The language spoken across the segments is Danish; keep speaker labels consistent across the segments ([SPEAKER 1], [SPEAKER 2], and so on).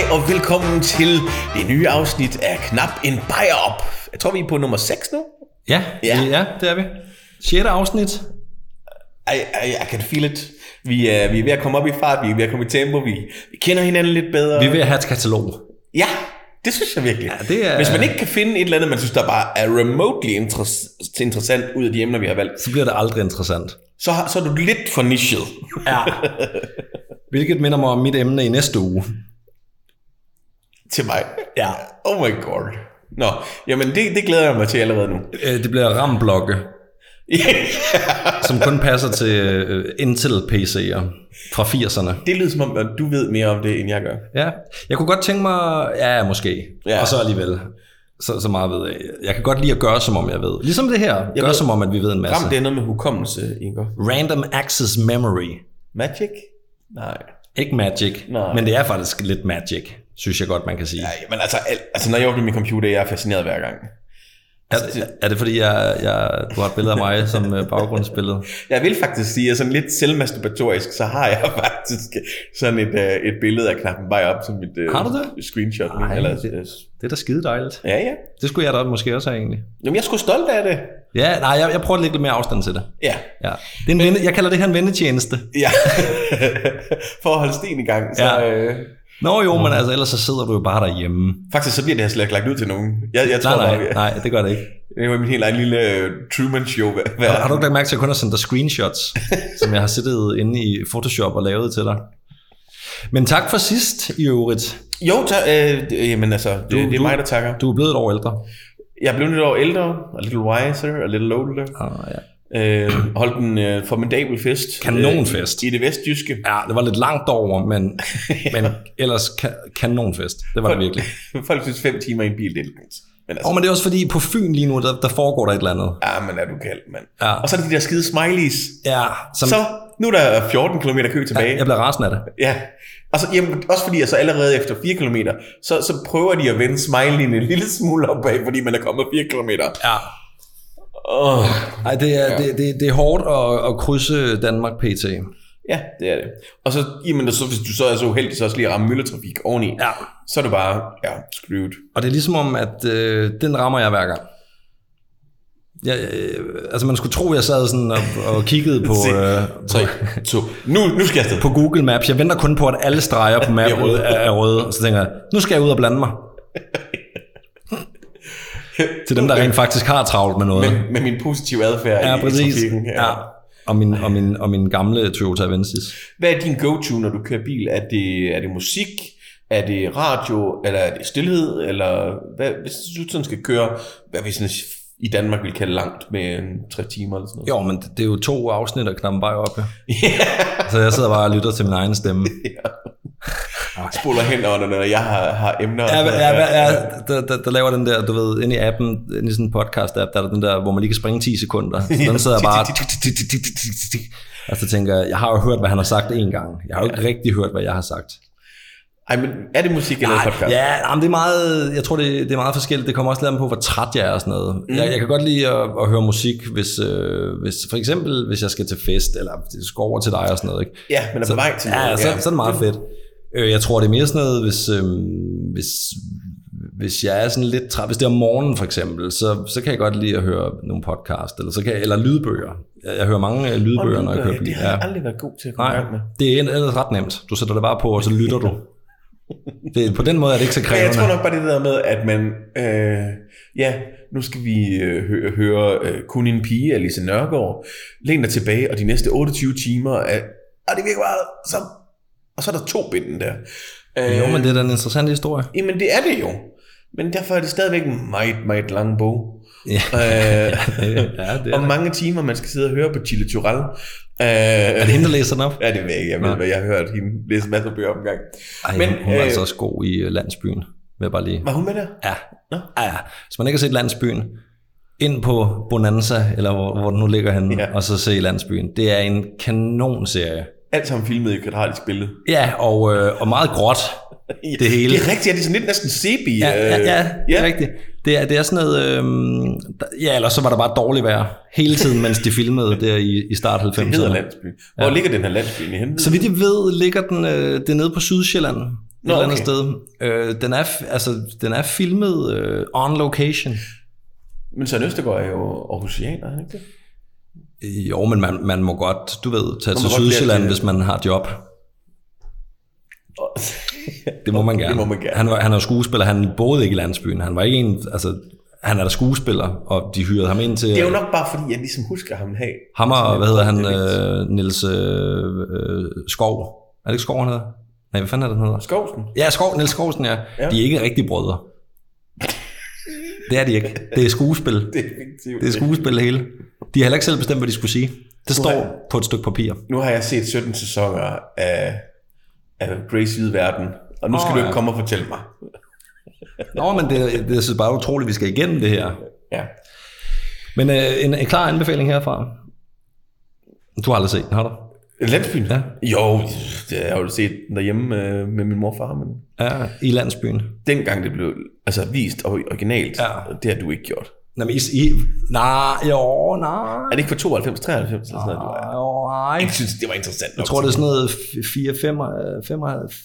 [SPEAKER 1] Goddag og velkommen til det nye afsnit af Knap en Bayer Op. Jeg tror, vi er på nummer 6 nu.
[SPEAKER 2] Ja,
[SPEAKER 1] Ja.
[SPEAKER 2] ja. det er vi. 6. afsnit.
[SPEAKER 1] I, I, I can feel it. Vi er, vi er ved at komme op i fart, vi er ved at komme i tempo, vi, vi kender hinanden lidt bedre.
[SPEAKER 2] Vi er ved at have et katalog.
[SPEAKER 1] Ja, det synes jeg virkelig.
[SPEAKER 2] Ja, det er-
[SPEAKER 1] Hvis man ikke kan finde et eller andet, man synes, der bare er remotely interess- interessant ud af de emner, vi har valgt,
[SPEAKER 2] Så bliver det aldrig interessant.
[SPEAKER 1] så, har- så er du lidt for nichet.
[SPEAKER 2] Ja. Hvilket minder mig om mit emne i næste uge.
[SPEAKER 1] Til mig.
[SPEAKER 2] Ja.
[SPEAKER 1] Oh my god. Nå, jamen det, det glæder jeg mig til allerede nu.
[SPEAKER 2] Øh, Det bliver RAM-blokke, som kun passer til øh, Intel-PC'er fra 80'erne.
[SPEAKER 1] det lyder som om, at du ved mere om det, end jeg gør.
[SPEAKER 2] Ja, jeg kunne godt tænke mig, ja, måske,
[SPEAKER 1] Ja.
[SPEAKER 2] og så alligevel, så, så meget ved jeg. Jeg kan godt lide at gøre, som om jeg ved. Ligesom det her, gør
[SPEAKER 1] ved-
[SPEAKER 2] som om, at vi ved en masse.
[SPEAKER 1] Ram, det er noget med hukommelse, Igor.
[SPEAKER 2] Random Access Memory.
[SPEAKER 1] Magic? Nej.
[SPEAKER 2] Ikke magic,
[SPEAKER 1] Nej.
[SPEAKER 2] men det er faktisk lidt magic, synes jeg godt, man kan sige.
[SPEAKER 1] Ja, men altså, al- altså, når jeg åbner min computer, jeg er fascineret hver gang.
[SPEAKER 2] Er, er det fordi, jeg, jeg, du har et billede af mig som øh, baggrundsbillede?
[SPEAKER 1] Jeg vil faktisk sige, at sådan lidt selvmasturbatorisk, så har jeg faktisk sådan et, øh, et billede af knappen bare op som mit øh,
[SPEAKER 2] Har du det?
[SPEAKER 1] screenshot.
[SPEAKER 2] Ej,
[SPEAKER 1] eller,
[SPEAKER 2] det- Det er da skide dejligt.
[SPEAKER 1] ja, ja.
[SPEAKER 2] Det skulle jeg da måske også have egentlig.
[SPEAKER 1] Jamen, jeg sgu stolt af det.
[SPEAKER 2] Ja, nej, jeg, jeg prøver at lægge lidt mere afstand til det.
[SPEAKER 1] Ja.
[SPEAKER 2] Ja. Det er en venne, jeg kalder det her en vennetjeneste.
[SPEAKER 1] Ja. For at holde sten i gang. Så,
[SPEAKER 2] Ja.
[SPEAKER 1] øh,
[SPEAKER 2] Nå jo, men altså, ellers så sidder du jo bare derhjemme.
[SPEAKER 1] faktisk så bliver det her slet ikke lagt ud til nogen. Jeg, jeg tror
[SPEAKER 2] Nej,
[SPEAKER 1] bare,
[SPEAKER 2] nej,
[SPEAKER 1] vi-
[SPEAKER 2] nej, det gør det ikke.
[SPEAKER 1] det var min helt egen lille øh, Truman Show. Hvad?
[SPEAKER 2] Har, har du ikke lagt mærke til, at jeg kun har sendt dig screenshots, som jeg har siddet inde i Photoshop og lavet til dig? Men tak for sidst, i øvrigt.
[SPEAKER 1] Jo, ta- øh, det- jamen altså, det,
[SPEAKER 2] Du-
[SPEAKER 1] det er
[SPEAKER 2] du-
[SPEAKER 1] mig, der takker.
[SPEAKER 2] Du er blevet et år ældre.
[SPEAKER 1] Jeg er blevet lidt år ældre, a little wiser, a little older.
[SPEAKER 2] Ah, ja.
[SPEAKER 1] Øh, holdt en øh, formidabel fest.
[SPEAKER 2] Kanonfest.
[SPEAKER 1] Øh, I det vestjyske.
[SPEAKER 2] ja, det var lidt langt over, men, men ellers ka- kanonfest. Det var det virkelig.
[SPEAKER 1] Folk synes fem timer i en bil, det er langt. Men altså,
[SPEAKER 2] Og men det er også fordi, på Fyn lige nu, der, der foregår der et eller andet.
[SPEAKER 1] ja, men er du kald, mand.
[SPEAKER 2] Ja.
[SPEAKER 1] Og så er der de der skide smileys.
[SPEAKER 2] Ja, som,
[SPEAKER 1] Så, nu er der 14 km kø tilbage.
[SPEAKER 2] jeg bliver rasende af det.
[SPEAKER 1] Ja, og så, jamen, også fordi jeg så allerede efter 4 km, så, så prøver de at vende smileyen en lille smule opad, fordi man er kommet 4 km.
[SPEAKER 2] Ja.
[SPEAKER 1] Oh,
[SPEAKER 2] Ej, det er, det, det, det er hårdt at, at krydse Danmark PT.
[SPEAKER 1] ja, det er det. Og så, jamen, så, hvis du så er så uheldig, så også lige at ramme mølletrafik oveni,
[SPEAKER 2] Ja.
[SPEAKER 1] så er det bare, ja, screwed.
[SPEAKER 2] Og det er ligesom om, at øh, den rammer jeg hver gang. Jeg, øh, altså man skulle tro, jeg sad sådan og, og kiggede på,
[SPEAKER 1] Se.
[SPEAKER 2] øh,
[SPEAKER 1] 3, 2, nu, nu skal jeg afsted.
[SPEAKER 2] på Google Maps. Jeg venter kun på, at alle streger på mappet
[SPEAKER 1] røde.
[SPEAKER 2] er røde. Og så tænker jeg, nu skal jeg ud og blande mig. Til dem, der rent faktisk har travlt med noget.
[SPEAKER 1] med, med min positive adfærd
[SPEAKER 2] ja,
[SPEAKER 1] i,
[SPEAKER 2] præcis.
[SPEAKER 1] i trafikken.
[SPEAKER 2] Ja. Og min, og, min, og min gamle Toyota Avensis.
[SPEAKER 1] Hvad er din go-to, når du kører bil? Er det, er det musik? Er det radio? Eller er det stillhed? Eller hvad, hvis du sådan skal køre, hvad vi sådan i Danmark vil kalde langt med en tre timer eller sådan noget?
[SPEAKER 2] Jo, men det, det er jo to afsnit af Knappen bare op. Ja. Så jeg sidder bare og lytter til min egen stemme.
[SPEAKER 1] Spoler hen under, når jeg har, har emner.
[SPEAKER 2] Ja, ja, ja, ja der, der, der, laver den der, du ved, inde i appen, inde i sådan en podcast-app, der er den der, hvor man lige kan springe 10 sekunder. Så den sidder jeg bare... Og så tænker jeg, jeg har jo hørt, hvad han har sagt en gang. Jeg har jo ikke rigtig hørt, hvad jeg har sagt.
[SPEAKER 1] Ej, men er det musik eller podcast?
[SPEAKER 2] ja, jamen, det er meget, jeg tror, det, det er meget forskelligt. Det kommer også lidt an på, hvor træt jeg er og sådan noget. Mm. Jeg, jeg kan godt lide at, at høre musik, hvis, øh, hvis, for eksempel, hvis jeg skal til fest, eller skal over til dig og sådan noget. Ikke?
[SPEAKER 1] Ja, men er på vej til
[SPEAKER 2] Ja,
[SPEAKER 1] noget.
[SPEAKER 2] så, så er det meget fedt. Øh, Jeg tror, det er mere sådan noget, hvis, øhm, hvis, hvis jeg er sådan lidt træt, hvis det er om morgenen for eksempel, så, så kan jeg godt lide at høre nogle podcast, eller, så kan jeg, eller lydbøger. Jeg, jeg hører mange øh, lydbøger, når jeg kører
[SPEAKER 1] det
[SPEAKER 2] bil.
[SPEAKER 1] har jeg aldrig været god til at komme
[SPEAKER 2] Nej,
[SPEAKER 1] med.
[SPEAKER 2] det er ellers ret nemt. Du sætter det bare på, og så lytter du. Det, på den måde er det ikke så krævende.
[SPEAKER 1] jeg tror nok bare det der med, at man, øh, ja, nu skal vi øh, høre, høre øh, kun en pige, Alice Nørgaard, læn dig tilbage, og de næste 28 timer, er, og det virker bare så, og så er der to binden der. Øh,
[SPEAKER 2] Jo, men det er da en interessant historie.
[SPEAKER 1] Jamen det er det jo, men derfor er det stadigvæk en meget, meget lang bog.
[SPEAKER 2] Ja,
[SPEAKER 1] Øh,
[SPEAKER 2] ja det
[SPEAKER 1] og mange timer, man skal sidde og høre på Chile Turell. Øh,
[SPEAKER 2] Er det hende, der læser den op?
[SPEAKER 1] Ja, det ved jeg ikke. Jeg ved,
[SPEAKER 2] Nå.
[SPEAKER 1] hvad jeg har hørt hende læse masser af bøger omgang.
[SPEAKER 2] Ej,
[SPEAKER 1] Men,
[SPEAKER 2] hun, er
[SPEAKER 1] øh,
[SPEAKER 2] altså også god i øh, landsbyen, vil jeg bare lige.
[SPEAKER 1] Var hun med der?
[SPEAKER 2] Ja.
[SPEAKER 1] Nå.
[SPEAKER 2] ja, ja. Hvis man ikke har set landsbyen, ind på Bonanza, eller hvor, hvor den nu ligger henne,
[SPEAKER 1] Ja.
[SPEAKER 2] ja. og så se landsbyen. Det er en kanonserie.
[SPEAKER 1] Alt sammen filmet i kvadratisk billede.
[SPEAKER 2] Ja, og, øh, og meget gråt. Det hele.
[SPEAKER 1] Det er rigtigt, ja, det er sådan lidt næsten sebi.
[SPEAKER 2] Ja, ja,
[SPEAKER 1] øh,
[SPEAKER 2] ja, det
[SPEAKER 1] ja.
[SPEAKER 2] er rigtigt. Det er, det er sådan noget... Øh, ja, eller så var der bare dårligt vejr hele tiden, mens de filmede der i, i start 90'erne.
[SPEAKER 1] Det hedder landsby. Hvor ja. ligger den her landsby i henne?
[SPEAKER 2] Så vidt jeg ved, ligger den øh, det er nede på Sydsjælland. Nå, et eller andet sted. Øh, den, er, altså, den er filmet øh, on location.
[SPEAKER 1] Men Søren Østergaard er jo Aarhusianer, er ikke det?
[SPEAKER 2] Jo, men man, man må godt, du ved, tage
[SPEAKER 1] Man
[SPEAKER 2] til Sydsjælland, hvis man har job. Det må man gerne.
[SPEAKER 1] Det må man gerne.
[SPEAKER 2] Han, var, han er skuespiller, han boede ikke i landsbyen. Han var ikke en, altså, han er der skuespiller, og de hyrede ham ind til...
[SPEAKER 1] Det er jo nok bare fordi, jeg ligesom husker ham have.
[SPEAKER 2] Ham og, hvad hedder han, øh, Niels øh, øh, Skov. Er det ikke Skov, han hedder? Nej, hvad fanden er det, han hedder?
[SPEAKER 1] Skovsen.
[SPEAKER 2] Ja, Skov, Niels Skovsen. Ja.
[SPEAKER 1] ja.
[SPEAKER 2] De er ikke rigtig brødre. Det er de ikke. Det er skuespil.
[SPEAKER 1] Det er fiktivt.
[SPEAKER 2] Det er skuespil det hele. De har heller ikke selv bestemt, hvad de skulle sige. Det står på et stykke papir.
[SPEAKER 1] Nu har jeg set 17 sæsoner af, af Grace Hvide Verden, og nu skal oh, du ikke
[SPEAKER 2] ja.
[SPEAKER 1] komme og fortælle mig.
[SPEAKER 2] Nå, men det, det jeg synes bare utroligt, at vi skal igennem det her.
[SPEAKER 1] Ja.
[SPEAKER 2] Men øh, en, en klar anbefaling herfra. Du har aldrig set den, har du?
[SPEAKER 1] Landsbyen?
[SPEAKER 2] Ja.
[SPEAKER 1] Jo, det har jeg jo set derhjemme øh, med min morfar, men
[SPEAKER 2] Ja, i landsbyen.
[SPEAKER 1] dengang det blev altså, vist og originalt,
[SPEAKER 2] Ja.
[SPEAKER 1] det har du ikke gjort.
[SPEAKER 2] Nej, men I, I nej, jo, nej.
[SPEAKER 1] Er det ikke fra 92, 93 eller sådan noget?
[SPEAKER 2] Jo, nej.
[SPEAKER 1] Jeg synes, det var interessant nok.
[SPEAKER 2] Jeg tror, det er sådan noget 4, 5, 5,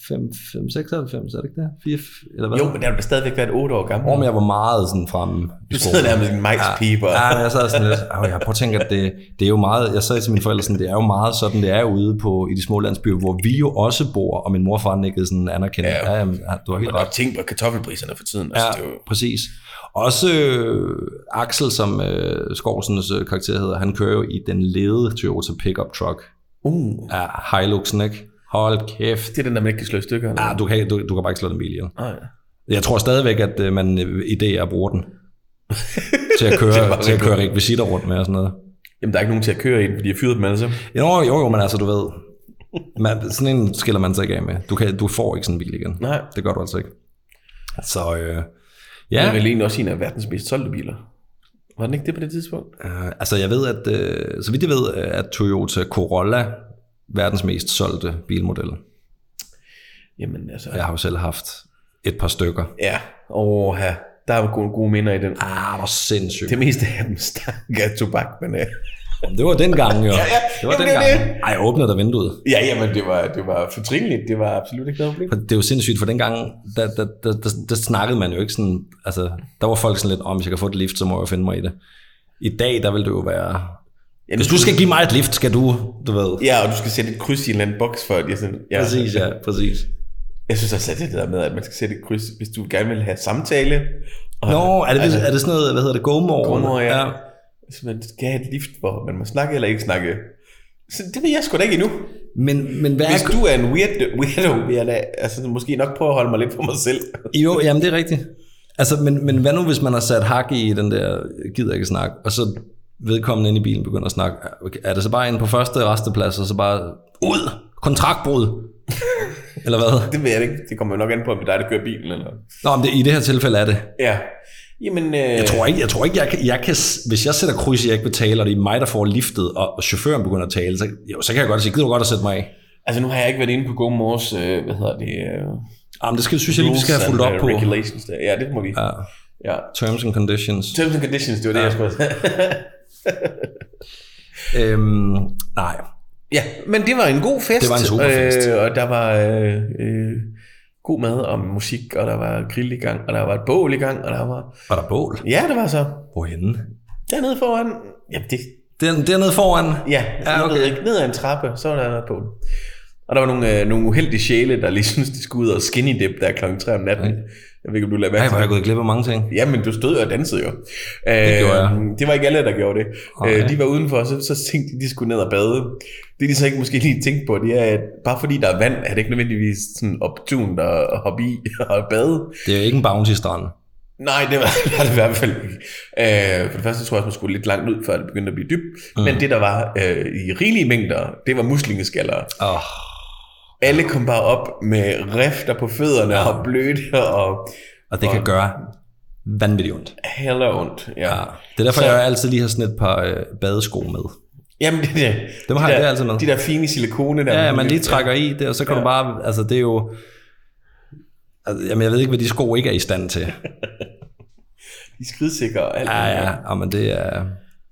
[SPEAKER 2] 5, 5 96, er det ikke det? 4, eller hvad?
[SPEAKER 1] Jo, men der du da stadigvæk været 8 år gammel.
[SPEAKER 2] Hvor jeg var meget sådan fremme.
[SPEAKER 1] Du sidder der med din majspiber.
[SPEAKER 2] Ja, men jeg sad sådan lidt, "Åh, jeg prøver at tænke, at det, det er jo meget, jeg sagde til mine forældre sådan, det er jo meget sådan, det er ude på, i de små landsbyer, hvor vi jo også bor, og min mor og far nikkede sådan anerkendt.
[SPEAKER 1] Ja.
[SPEAKER 2] Ja, ja, ja, du har helt
[SPEAKER 1] Og
[SPEAKER 2] ret.
[SPEAKER 1] tænk på kartoffelpriserne for tiden. Altså, det er
[SPEAKER 2] Ja,
[SPEAKER 1] jo,
[SPEAKER 2] præcis. Også øh, Axel, som øh, Skovsens øh, karakter hedder, han kører jo i den lede Toyota pickup truck.
[SPEAKER 1] uh,
[SPEAKER 2] Ja, Hiluxen, ikke? Hold kæft.
[SPEAKER 1] det er den der, man ikke kan slå i stykker. eller?
[SPEAKER 2] Ja, du kan, du, du kan bare ikke slå den bil ihjel.
[SPEAKER 1] Nej.
[SPEAKER 2] Jeg tror stadigvæk, at øh, man øh, i DR bruger den. til at
[SPEAKER 1] Det er
[SPEAKER 2] køre, til at køre rekvisitter rundt med og sådan noget.
[SPEAKER 1] Jamen, der er ikke nogen til at køre i den, fordi jeg fyrede dem alle sammen.
[SPEAKER 2] Jo, jo, jo, men altså, du ved, man, sådan en skiller man sig ikke af med. Du, kan, du får ikke sådan en bil igen.
[SPEAKER 1] Nej.
[SPEAKER 2] Det gør du altså ikke. Så øh,
[SPEAKER 1] Ja. Det er vel egentlig også en af verdens mest solgte biler. Var den ikke det på det tidspunkt?
[SPEAKER 2] øh, altså jeg ved, at øh, så vidt jeg ved, at Toyota Corolla verdens mest solgte bilmodel.
[SPEAKER 1] Jamen altså,
[SPEAKER 2] Jeg har jo selv haft et par stykker.
[SPEAKER 1] ja. Ja. Der er gode, gode minder i den.
[SPEAKER 2] Ah, hvor sindssygt.
[SPEAKER 1] Det meste af dem stank af tobak, men... Øh,
[SPEAKER 2] Det var den gang jo.
[SPEAKER 1] ja.
[SPEAKER 2] Det var
[SPEAKER 1] Jamen,
[SPEAKER 2] den
[SPEAKER 1] det
[SPEAKER 2] gang.
[SPEAKER 1] det.
[SPEAKER 2] Ej, jeg åbnede der vinduet.
[SPEAKER 1] ja, jamen, det var, det var fortrinligt. Det var absolut ikke noget problem.
[SPEAKER 2] For det er jo sindssygt, for dengang, der, der, der, der, der snakkede man jo ikke sådan, altså, der var folk sådan lidt, om hvis jeg kan få et lift, så må jeg finde mig i det. I dag, der vil det jo være,
[SPEAKER 1] Ja,
[SPEAKER 2] hvis du skal give mig et lift, skal du, du ved.
[SPEAKER 1] Ja, og du skal sætte et kryds i en eller anden boks for, at jeg sådan... Ja,
[SPEAKER 2] Præcis, ja, præcis.
[SPEAKER 1] Jeg synes også, at det der med, at man skal sætte et kryds, hvis du gerne vil have samtale. Og,
[SPEAKER 2] Nå, er det, er det sådan noget, hvad hedder det, GoMore?
[SPEAKER 1] Kommer, ja. Hvis man skal have et lift, hvor man må snakke eller ikke snakke. Så det ved jeg sgu da ikke endnu.
[SPEAKER 2] Men, men hvad
[SPEAKER 1] Hvis
[SPEAKER 2] er,
[SPEAKER 1] du er en weird, weirdo, vil jeg da, altså, måske nok prøve at holde mig lidt for mig selv.
[SPEAKER 2] jo, jamen det er rigtigt. Altså, men, men hvad nu, hvis man har sat hak i den der, gider ikke snakke, og så vedkommende inde i bilen begynder at snakke, er det så bare inde på første resteplads, og så bare ud, kontraktbrud, eller hvad?
[SPEAKER 1] Det ved jeg ikke. Det kommer jo nok an på, om det er dig, der kører bilen. Eller...
[SPEAKER 2] Nå, men det, i det her tilfælde er det.
[SPEAKER 1] Ja. Jamen, øh,
[SPEAKER 2] Jeg tror ikke, jeg, tror ikke jeg, kan, jeg kan, hvis jeg sætter kryds, jeg ikke betaler, og det er mig, der får liftet, og chaufføren begynder at tale, så, jo, så kan jeg godt sige, gider du godt at sætte mig af?
[SPEAKER 1] altså nu har jeg ikke været inde på GoMores, øh, hvad hedder det? Øh,
[SPEAKER 2] Jamen, det skal, synes jeg lige, vi skal have fuldt op på.
[SPEAKER 1] øh, Regulations der. Ja, det må vi.
[SPEAKER 2] Ja,
[SPEAKER 1] Ja.
[SPEAKER 2] terms and conditions.
[SPEAKER 1] Terms and conditions, det var det, jeg skulle
[SPEAKER 2] Øhm, nej,
[SPEAKER 1] Ja, men det var en god fest.
[SPEAKER 2] Det var en super fest.
[SPEAKER 1] Øh, og der var øh, øh, god mad og musik, og der var grill i gang, og der var et bål i gang, og der var...
[SPEAKER 2] var der bål?
[SPEAKER 1] Ja, det var så.
[SPEAKER 2] Hvorhenne?
[SPEAKER 1] Dernede foran... Ja, det,
[SPEAKER 2] Den, dernede foran?
[SPEAKER 1] ja,
[SPEAKER 2] Ja, okay.
[SPEAKER 1] okay. ned, ned ad en trappe, så var der et bål. Og der var nogle, øh, nogle uheldige sjæle, der lige synes, de skulle ud og skinny dip der klokken 3 om natten. Jeg ved ikke, om du lader mærke
[SPEAKER 2] Nej, hvor har jeg gået glip af mange ting.
[SPEAKER 1] Jamen, du stod og dansede jo.
[SPEAKER 2] Det gjorde jeg.
[SPEAKER 1] Det var ikke alle, der gjorde det.
[SPEAKER 2] Nej.
[SPEAKER 1] Øh, de var udenfor, så, så tænkte de, de skulle ned og bade. Det de så ikke måske lige tænkte på, det er, at bare fordi der er vand, er det ikke nødvendigvis sådan optunet at hoppe i og bade.
[SPEAKER 2] Det er ikke en bounty-strand.
[SPEAKER 1] Nej, det var, det var det i hvert fald ikke. Øh, for det første tror jeg, at man skulle lidt langt ud, før det begyndte at blive dybt. Mm. Men det, der var øh, i rigelige mængder, det var muslingeskaller.
[SPEAKER 2] Oh,
[SPEAKER 1] Alle kom bare op med rifter på fødderne og blødte og
[SPEAKER 2] og det kan gøre vanvittigt ondt.
[SPEAKER 1] heller ondt. Ja.
[SPEAKER 2] Ja. Det er derfor,
[SPEAKER 1] Så-
[SPEAKER 2] jeg altid lige har sådan et par øh, badesko med.
[SPEAKER 1] Jamen, det, det,
[SPEAKER 2] Dem
[SPEAKER 1] de
[SPEAKER 2] har jeg
[SPEAKER 1] der,
[SPEAKER 2] altid med.
[SPEAKER 1] De der fine silikone der.
[SPEAKER 2] Ja, ja, man lige trækker i det, og så kan
[SPEAKER 1] Ja.
[SPEAKER 2] du bare, altså det er jo, altså, jamen jeg ved ikke, hvad de sko ikke er i stand til.
[SPEAKER 1] De er skridsikre og alt.
[SPEAKER 2] Ja, ja, ja men det er,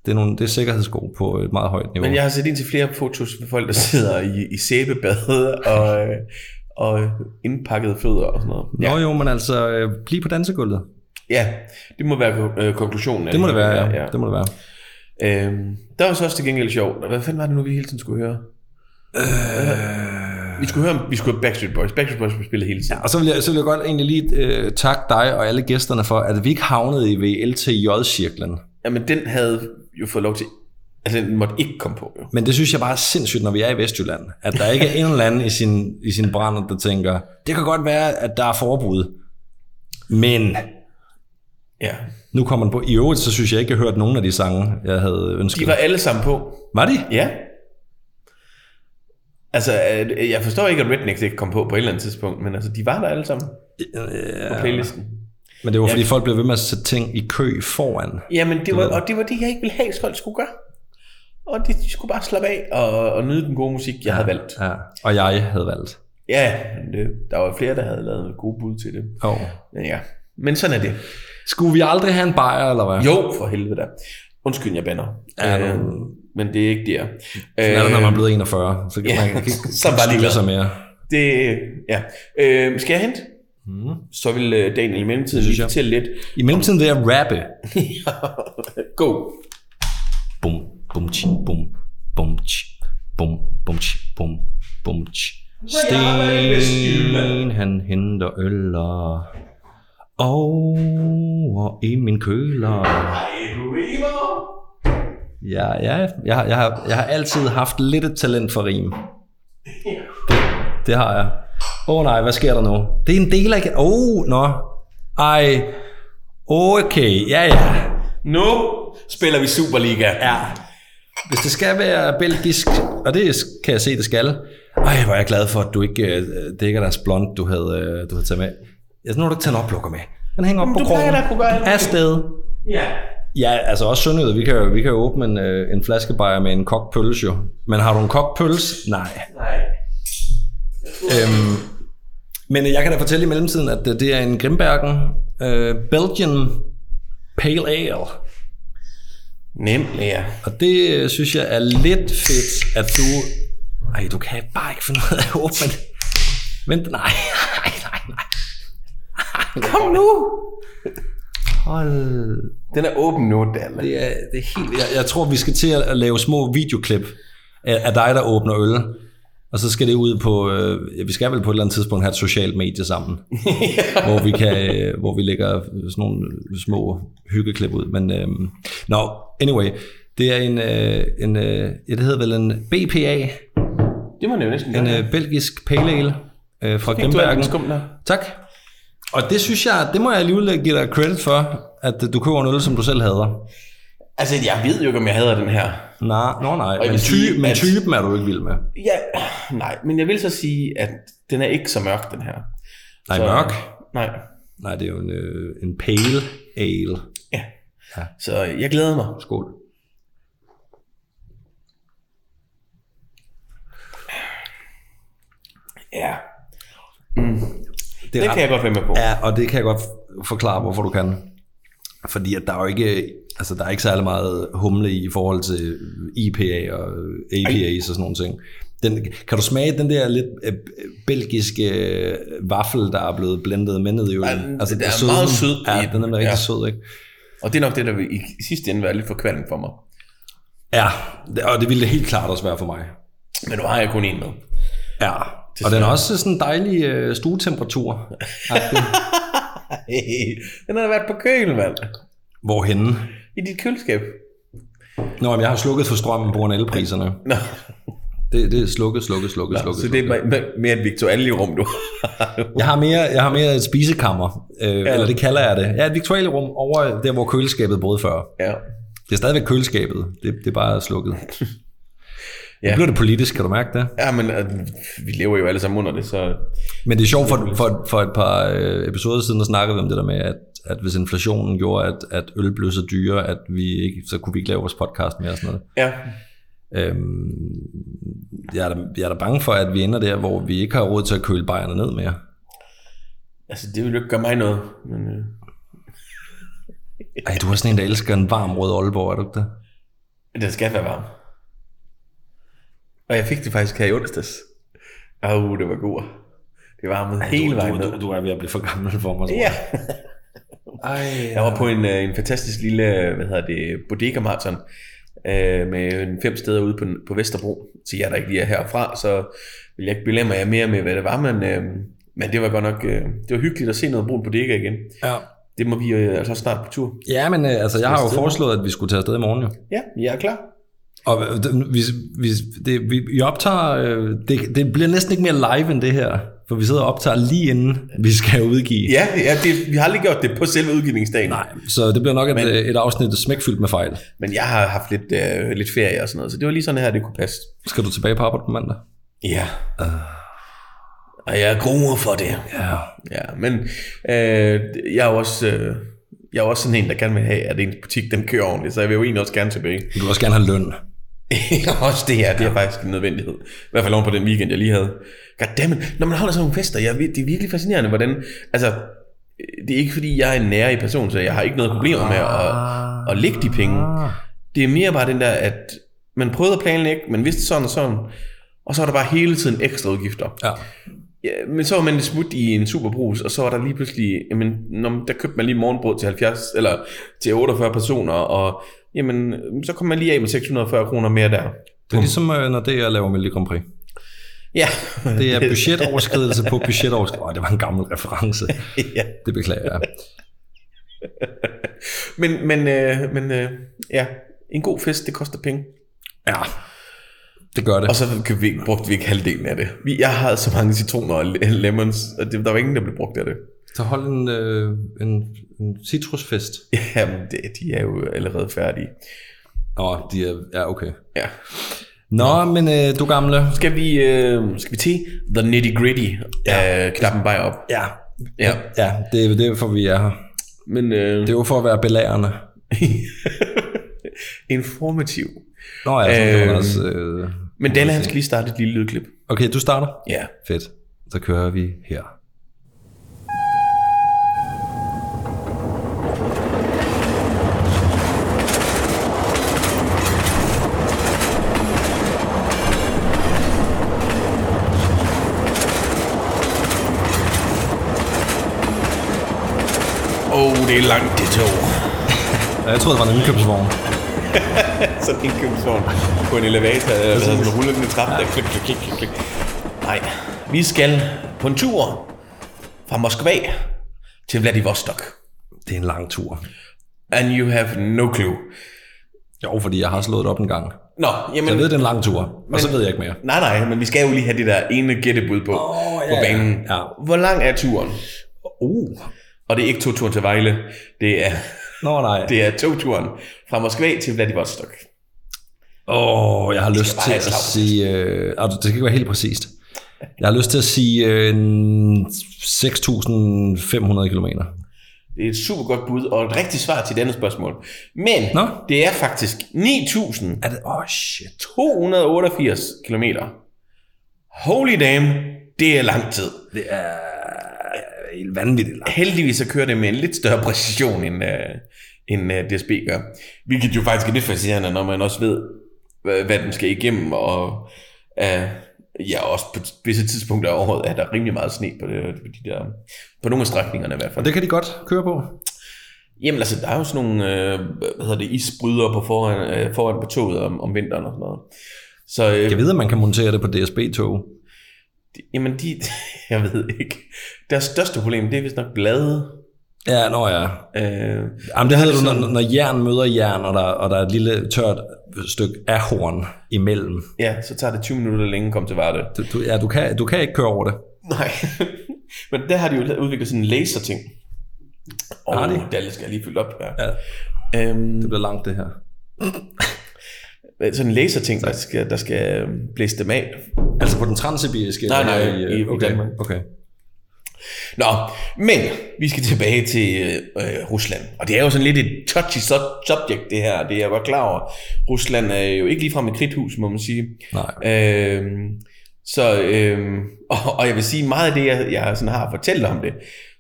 [SPEAKER 2] det er, nogle, det er sikkerhedssko på et meget højt niveau.
[SPEAKER 1] Men jeg har set ind til flere fotos med folk, der sidder i, i sæbebad og, øh, og indpakkede fødder og sådan noget.
[SPEAKER 2] Nå jo, men altså, øh, bliv på dansegulvet.
[SPEAKER 1] Ja, det må være øh, konklusionen.
[SPEAKER 2] Det må det være, ja. Det må det være.
[SPEAKER 1] Øhm, der var så også til gengæld sjovt. Hvad fanden var det nu, vi hele tiden skulle høre? Øh... Vi skulle høre, vi skulle høre Backstreet Boys. Backstreet Boys blev spillet hele tiden.
[SPEAKER 2] Og så vil jeg, så vil jeg godt egentlig lige øh, takke dig og alle gæsterne for, at vi ikke havnede i VLTJ-cirklen.
[SPEAKER 1] Jamen, den havde jo fået lov til... Altså, den måtte ikke komme på, jo.
[SPEAKER 2] Men det synes jeg bare er sindssygt, når vi er i Vestjylland. At der ikke er en eller anden i sin, i sin brænder, der tænker, det kan godt være, at der er forbud. Men
[SPEAKER 1] Ja.
[SPEAKER 2] nu kommer den på. I øvrigt, så synes jeg ikke, jeg har hørt nogen af de sange, jeg havde ønsket.
[SPEAKER 1] De var alle sammen på.
[SPEAKER 2] var de?
[SPEAKER 1] Ja. Altså, øh, jeg forstår ikke, at Rednecks ikke kom på på et eller andet tidspunkt, men altså, de var der alle sammen på playlisten.
[SPEAKER 2] Men det var, fordi folk blev ved med at sætte ting i kø foran.
[SPEAKER 1] Jamen, det var, og det var det, jeg ikke ville have, at folk skulle gøre. Og det, de skulle bare slappe af og, og nyde den gode musik, jeg havde valgt.
[SPEAKER 2] Ja. Og jeg havde valgt.
[SPEAKER 1] Ja, det, der var flere, der havde lavet gode bud til det.
[SPEAKER 2] Oh.
[SPEAKER 1] Men ja, men sådan er det.
[SPEAKER 2] Skulle vi aldrig have en bajer, eller hvad?
[SPEAKER 1] Jo, for helvede da. Undskyld, jeg banner.
[SPEAKER 2] Ja,
[SPEAKER 1] øh, men det er ikke der.
[SPEAKER 2] Sådan er det, når man er blevet 41. Så kan
[SPEAKER 1] ja,
[SPEAKER 2] man kan ikke
[SPEAKER 1] så bare ligeglad.
[SPEAKER 2] sig mere.
[SPEAKER 1] Det, ja. Øh, skal jeg hente? Mm. Så vil øh, Daniel i mellemtiden
[SPEAKER 2] synes
[SPEAKER 1] lige
[SPEAKER 2] jeg.
[SPEAKER 1] fortælle lidt.
[SPEAKER 2] I mellemtiden vil jeg rappe.
[SPEAKER 1] Go.
[SPEAKER 2] Bum, bum, tji, bum, bum, tji, bum, bum, tji, bum, bum, tji. Sten, han henter øller over i min køler. Ja, ja, jeg, har- jeg, har, jeg har altid haft lidt et talent for rim. Det, det har jeg. Åh oh, nej, hvad sker der nu? Det er en del af... Åh, oh, nå. Ej. Okay, ja ja.
[SPEAKER 1] Nu spiller vi Superliga.
[SPEAKER 2] Ja. Hvis det skal være belgisk, og det kan jeg se, det skal. Ej, hvor er jeg glad for, at du ikke øh, dækker deres blond, du havde, øh, du havde taget med. Ja, nu har du ikke taget en oplukker med. Den hænger op på
[SPEAKER 1] du
[SPEAKER 2] krogen.
[SPEAKER 1] at kunne gøre.
[SPEAKER 2] Afsted.
[SPEAKER 1] Ja.
[SPEAKER 2] Ja, altså også Sønderjyde. Vi kan vi kan åbne en, øh, en flaskebajer med en kogt pølse jo. Men har du en kogt pølse? Nej.
[SPEAKER 1] Nej.
[SPEAKER 2] Øhm, men jeg kan da fortælle i mellemtiden, at øh, det er en Grimbergen øh, Belgian Pale Ale.
[SPEAKER 1] Nemlig, ja.
[SPEAKER 2] Og det øh, synes jeg er lidt fedt, at du... Ej, du kan bare ikke finde ud af at åbne. Vent, nej, nej, nej, nej.
[SPEAKER 1] Kom nu.
[SPEAKER 2] Hold.
[SPEAKER 1] Den er åben nu, Dalle.
[SPEAKER 2] Det er, det er helt... Jeg, jeg tror, vi skal til at lave små videoklip af, af dig, der åbner øl. Og så skal det ud på... Øh, ja, vi skal vel på et eller andet tidspunkt have et socialt medie sammen. hvor vi kan, øh, hvor vi lægger sådan nogle små hyggeklip ud. Men øh, no, anyway, det er en, øh, en øh, ja, det hedder vel en BPA,
[SPEAKER 1] Det må jo næsten
[SPEAKER 2] en øh, belgisk pale ale øh, fra Grimbergen. Tak. Og det synes jeg, det må jeg alligevel give dig credit for, at du køber en øl, som du selv hader.
[SPEAKER 1] Altså, jeg ved jo ikke, om jeg hader den her.
[SPEAKER 2] Nej, nå nej, men, ty, men typen er du ikke vild med.
[SPEAKER 1] Ja, nej, men jeg vil så sige, at den er ikke så mørk, den her.
[SPEAKER 2] Nej,
[SPEAKER 1] så,
[SPEAKER 2] mørk?
[SPEAKER 1] Nej,
[SPEAKER 2] Nej, det er jo en, øh, en pale ale.
[SPEAKER 1] ja.
[SPEAKER 2] Ja.
[SPEAKER 1] Så jeg glæder mig.
[SPEAKER 2] Skål.
[SPEAKER 1] Ja,
[SPEAKER 2] Det
[SPEAKER 1] det kan jeg godt være med på.
[SPEAKER 2] Ja, og det kan jeg godt forklare, hvorfor du kan. Fordi at der er jo ikke, altså der er ikke særlig meget humle i i forhold til IPA og APA's og sådan nogle ting. Den, kan du smage den der lidt øh, belgiske øh, vaffel, der er blevet blendet med ned i øl? Altså,
[SPEAKER 1] den er
[SPEAKER 2] søden-
[SPEAKER 1] meget sød
[SPEAKER 2] Ja, den er
[SPEAKER 1] den,
[SPEAKER 2] rigtig
[SPEAKER 1] ja.
[SPEAKER 2] sød, ikke?
[SPEAKER 1] Og det er nok det, der vil i sidste ende være lidt for kvalm for mig.
[SPEAKER 2] Ja, det- og det ville det helt klart også være for mig.
[SPEAKER 1] Men nu har jeg kun en med.
[SPEAKER 2] Ja, og den er også sådan en dejlig øh, stuetemperatur.
[SPEAKER 1] Den har været på kølen, mand.
[SPEAKER 2] Hvorhenne?
[SPEAKER 1] I dit køleskab.
[SPEAKER 2] Nå, men jeg har slukket for strømmen på grund af elpriserne.
[SPEAKER 1] Nå,
[SPEAKER 2] Det, det er slukket, slukket, slukket, slukket.
[SPEAKER 1] så det er mere- mere et Victualli-rum, du
[SPEAKER 2] Jeg har mere, jeg har mere et spisekammer, øh, ja. eller det kalder jeg det. Ja, et viktualierum over der, hvor køleskabet boede før.
[SPEAKER 1] Ja.
[SPEAKER 2] Det er stadigvæk køleskabet, det, det er bare slukket. Ja. Nu bliver det politisk, kan du mærke det?
[SPEAKER 1] Ja, men øh, vi lever jo alle sammen under det, så...
[SPEAKER 2] Men det er sjovt, for, for, for et par øh, episoder siden, der snakkede vi om det der med, at, at hvis inflationen gjorde, at, at øl blev så dyre, at vi ikke, så kunne vi ikke lave vores podcast mere og sådan noget.
[SPEAKER 1] Ja,
[SPEAKER 2] Øhm, jeg, er da, jeg er da bange for, at vi ender der, hvor vi ikke har råd til at køle bajerne ned mere.
[SPEAKER 1] altså det vil jo ikke gøre mig noget. Men, øh,
[SPEAKER 2] Ej, du er sådan en, der elsker en varm rød Aalborg, er du ikke det?
[SPEAKER 1] den skal være varm. Og jeg fik det faktisk her i onsdags. Au, det var god. Det varmede hele vejen
[SPEAKER 2] du,
[SPEAKER 1] ned.
[SPEAKER 2] du, du er ved at blive for gammel for mig, tror
[SPEAKER 1] Ja.
[SPEAKER 2] jeg. Ej,
[SPEAKER 1] Jeg var på en, øh, en fantastisk lille, hvad hedder det, bodega marathon øh, med en fem steder ude på, på Vesterbro. Til jer, der ikke lige er herfra, så vil jeg ikke belemre jer mere med, hvad det var, men, øh, men det var godt nok, øh, det var hyggeligt at se noget brun bodega igen.
[SPEAKER 2] Ja.
[SPEAKER 1] Det må vi øh, altså snart på tur.
[SPEAKER 2] ja, men øh, altså, jeg har jo foreslået, at vi skulle tage afsted i morgen jo.
[SPEAKER 1] Ja, jeg er klar.
[SPEAKER 2] Og vi, vi, det, vi, vi optager, øh, det, det bliver næsten ikke mere live end det her, for vi sidder og optager lige inden vi skal udgive.
[SPEAKER 1] Ja, ja det, vi har aldrig gjort det på selve udgivningsdagen.
[SPEAKER 2] Nej, så det bliver nok et,
[SPEAKER 1] Men-
[SPEAKER 2] et afsnit smækfyldt med fejl.
[SPEAKER 1] Men jeg har haft lidt, øh, lidt ferie og sådan noget, så det var lige sådan her, det kunne passe.
[SPEAKER 2] Skal du tilbage på arbejde på mandag?
[SPEAKER 1] Ja. Og jeg gruer for det.
[SPEAKER 2] Ja.
[SPEAKER 1] Ja, men øh, jeg er også... Øh, jeg er også sådan en, der gerne vil have, at ens butik den kører ordentligt, så jeg vil jo egentlig også gerne tilbage.
[SPEAKER 2] Du vil også gerne have løn.
[SPEAKER 1] også det her, det er faktisk en nødvendighed. I hvert fald oven på den weekend, jeg lige havde. Goddammit, når man holder sådan nogle fester, jeg, ved- det er virkelig fascinerende, hvordan... Altså, det er ikke fordi, jeg er en nære i person, så jeg har ikke noget problemer med at, at lægge de penge. Det er mere bare den der, at man prøvede at planlægge, man vidste sådan og sådan, og så er der bare hele tiden ekstra udgifter.
[SPEAKER 2] Ja.
[SPEAKER 1] Ja, men så var man smut i en superbrus, og så var der lige pludselig, jamen, når, der købte man lige morgenbrød til 70, eller til 48 personer, og jamen, så kom man lige af med 640 kroner mere der.
[SPEAKER 2] Det er ligesom, øh, når det er at lave Melodi Grand Prix.
[SPEAKER 1] Ja.
[SPEAKER 2] Det er budgetoverskridelse på budgetoverskridelse. Åh, det var en gammel reference.
[SPEAKER 1] ja.
[SPEAKER 2] Det beklager jeg.
[SPEAKER 1] Men, men, øh, men øh, ja, en god fest, det koster penge.
[SPEAKER 2] Ja, det gør det.
[SPEAKER 1] Og så købte vi, brugte vi ikke halvdelen af det. Vi, jeg havde så mange citroner og le- lemons, og det, der var ingen, der blev brugt af det.
[SPEAKER 2] Så hold en, øh, en, en citrusfest.
[SPEAKER 1] Jamen, det, de er jo allerede færdige.
[SPEAKER 2] Nå, de er, ja, okay.
[SPEAKER 1] Ja.
[SPEAKER 2] Nå, men øh, du gamle.
[SPEAKER 1] Skal vi, øh, skal vi til the nitty gritty ja. af knappen bare op?
[SPEAKER 2] Ja.
[SPEAKER 1] Ja.
[SPEAKER 2] Ja, det er derfor, vi er her.
[SPEAKER 1] Men øh,
[SPEAKER 2] Det er jo for at være belærende.
[SPEAKER 1] informativ.
[SPEAKER 2] Nå ja, så
[SPEAKER 1] Øhm,
[SPEAKER 2] også... Øh,
[SPEAKER 1] Men Dalle, han skal lige starte et lille lydklip.
[SPEAKER 2] okay, du starter.
[SPEAKER 1] Ja.
[SPEAKER 2] Fedt. Så kører vi her.
[SPEAKER 1] Oh, det er langt det tog.
[SPEAKER 2] Ja, Jeg troede, det var en indkøbsvogn.
[SPEAKER 1] sådan en indkøbsvogn på en elevator, eller sådan en rullende trappe, der klik, klik, klik, klik, klik. Nej, vi skal på en tur fra Moskva til Vladivostok.
[SPEAKER 2] Det er en lang tur.
[SPEAKER 1] And you have no clue.
[SPEAKER 2] Jo, fordi jeg har slået det op en gang.
[SPEAKER 1] Nå, jamen...
[SPEAKER 2] Jeg ved, det er en lang tur, og så ved jeg ikke mere.
[SPEAKER 1] Nej, nej, men vi skal jo lige have det der ene gættebud på, på
[SPEAKER 2] ja,
[SPEAKER 1] banen.
[SPEAKER 2] ja.
[SPEAKER 1] Hvor lang er turen?
[SPEAKER 2] Uh.
[SPEAKER 1] Og det er ikke to turen til Vejle, det er,
[SPEAKER 2] Nå nej.
[SPEAKER 1] det er togturen fra Moskva til Vladivostok.
[SPEAKER 2] Åh, oh, jeg har lyst
[SPEAKER 1] bare
[SPEAKER 2] til at sige... Øh, altså, det skal ikke være helt præcist. Jeg har lyst til at sige øh, en 6.500 kilometer.
[SPEAKER 1] Det er et super godt bud, og et rigtigt svar til denne spørgsmål. Men
[SPEAKER 2] Nå.
[SPEAKER 1] det er faktisk 9.288
[SPEAKER 2] Er det? Oh, shit.
[SPEAKER 1] kilometer. Holy damn, det er lang tid.
[SPEAKER 2] Det er helt vanvittigt langt.
[SPEAKER 1] Heldigvis så kører det med en lidt større præcision, end, uh, end uh, DSB gør. Hvilket jo faktisk er lidt fascinerende, når man også ved, hvad, hvad den skal igennem, og uh, ja, også på visse tidspunkter af året er der rimelig meget sne på, det, på, de der, på nogle af strækningerne i hvert fald.
[SPEAKER 2] Og det kan de godt køre på.
[SPEAKER 1] Jamen altså, der er jo sådan nogle, øh, hvad hedder det, isbrydere på foran, øh, foran på toget om, om vinteren og sådan noget. Så, øh,
[SPEAKER 2] Jeg ved, at man kan montere det på DSB-tog.
[SPEAKER 1] De, jamen de, jeg ved ikke. Deres største problem, det er vist nok blade.
[SPEAKER 2] Ja, nå ja.
[SPEAKER 1] Øh,
[SPEAKER 2] Jamen, det hedder du, når, når jern møder jern, og der, og der er et lille tørt stykke ahorn imellem.
[SPEAKER 1] ja, så tager det 20 minutter længe at komme til Varde.
[SPEAKER 2] Du, du, ja, du kan, du kan ikke køre over det.
[SPEAKER 1] Nej, men der har de jo udviklet sådan en laser-ting. Og
[SPEAKER 2] Har de?
[SPEAKER 1] der skal jeg lige fylde op her.
[SPEAKER 2] Ja.
[SPEAKER 1] Øhm,
[SPEAKER 2] Det bliver langt, det her.
[SPEAKER 1] Sådan en laser-ting, der skal, der skal øh, blæse dem af.
[SPEAKER 2] Altså på den transsibiriske?
[SPEAKER 1] Nej, nej, i- i
[SPEAKER 2] okay,
[SPEAKER 1] Danmark.
[SPEAKER 2] Okay.
[SPEAKER 1] Nå, men vi skal tilbage til øh, Rusland. Og det er jo sådan lidt et touchy sub- subject, det her. Det er jeg godt klar over. Rusland er jo ikke ligefrem et kridthus, må man sige.
[SPEAKER 2] Nej.
[SPEAKER 1] Øhm, så, øhm, og, og jeg vil sige, meget af det, jeg, jeg sådan har fortalt om det,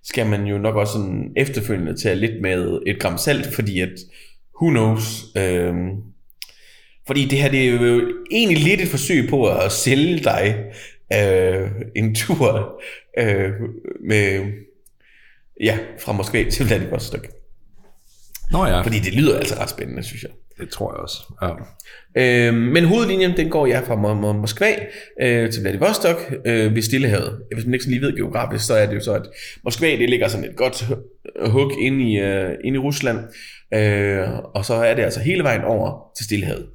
[SPEAKER 1] skal man jo nok også sådan efterfølgende tage lidt med et gram salt, fordi at, who knows, øhm, fordi det her, det er jo egentlig lidt et forsøg på at sælge dig, øh, en tur øh, med, ja, fra Moskva til Vladivostok.
[SPEAKER 2] Nå ja,
[SPEAKER 1] Fordi det lyder altså ret spændende, synes jeg.
[SPEAKER 2] det tror jeg også. Ja.
[SPEAKER 1] Øh, men hovedlinjen, den går ja fra Mo- Mo- Moskva øh, til Vladivostok øh, ved Stillehavet. Hvis man ikke lige ved geografisk, så er det jo så, at Moskva det ligger sådan et godt hu- hug ind i, øh, ind i Rusland. Øh, og så er det altså hele vejen over til Stillehavet.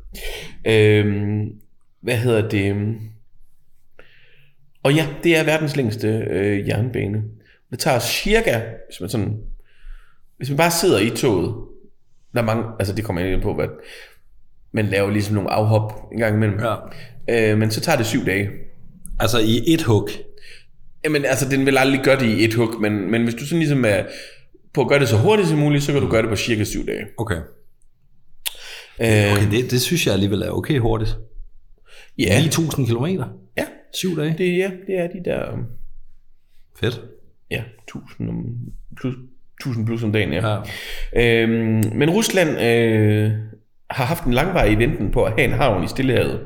[SPEAKER 1] Øh, hvad hedder det? Og ja, det er verdens længste øh, jernbane. Det tager cirka, hvis man sådan, hvis man bare sidder i toget, der er mange, altså det kommer jeg ind på, hvad man laver ligesom nogle afhop en gang imellem.
[SPEAKER 2] ja.
[SPEAKER 1] Øh, men så tager det syv dage.
[SPEAKER 2] Altså i et hug.
[SPEAKER 1] Jamen altså, den vil aldrig gøre det i et hug, men, men hvis du sådan ligesom er på at gøre det så hurtigt som muligt, så kan du gøre det på cirka syv dage.
[SPEAKER 2] Okay. Okay det, det synes jeg alligevel er okay hurtigt.
[SPEAKER 1] ja,
[SPEAKER 2] 9.000 kilometer.
[SPEAKER 1] ja,
[SPEAKER 2] Syv dage.
[SPEAKER 1] det, ja, det er de der, um,
[SPEAKER 2] Fedt.
[SPEAKER 1] ja, 1000, om, plus, 1000 plus om dagen, ja.
[SPEAKER 2] Ja.
[SPEAKER 1] Øhm, men Rusland øh, har haft en langvarig venten på at have en havn i Stillehavet.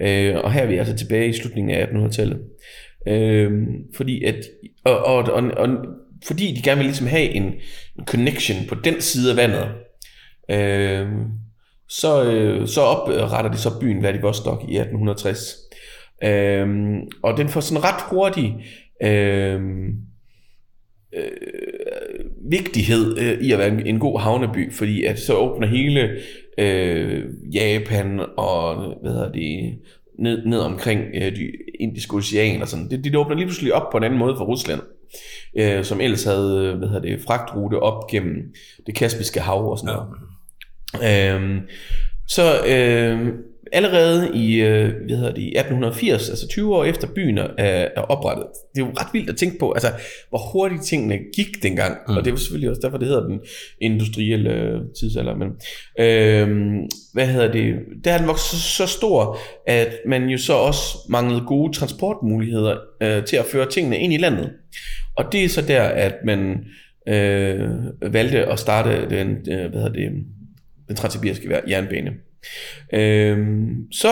[SPEAKER 1] Øh, og her er vi altså tilbage i slutningen af 1800-tallet. Øh, fordi at, og, og, og, og, fordi de gerne vil ligesom have en, en connection på den side af vandet, øh, så, øh, så opretter de så byen Vladivostok i 1860. Øh, og den får sådan ret hurtigt øh, vigtighed øh, i at være en, en god havneby, fordi at så åbner hele øh, Japan og hvad hedder det, ned, ned omkring øh, de indiske ocean og sådan. Det, det åbner lige pludselig op på en anden måde for Rusland, øh, som ellers havde øh, hvad hedder det, fragtrute op gennem det Kaspiske hav og sådan noget. Øhm, så øh, allerede i, øh, hvad hedder det, i 1880, altså 20 år efter byen er, er oprettet, det er jo ret vildt at tænke på, altså hvor hurtigt tingene gik dengang, mm. og det var selvfølgelig også derfor, det hedder den industrielle øh, tidsalder. Men, øh, hvad hedder det, der er den vokset så, så stor, at man jo så også manglede gode transportmuligheder øh, til at føre tingene ind i landet. Og det er så der, at man øh, valgte at starte den, øh, hvad hedder det, den transsibiriske jernbane. Øhm, så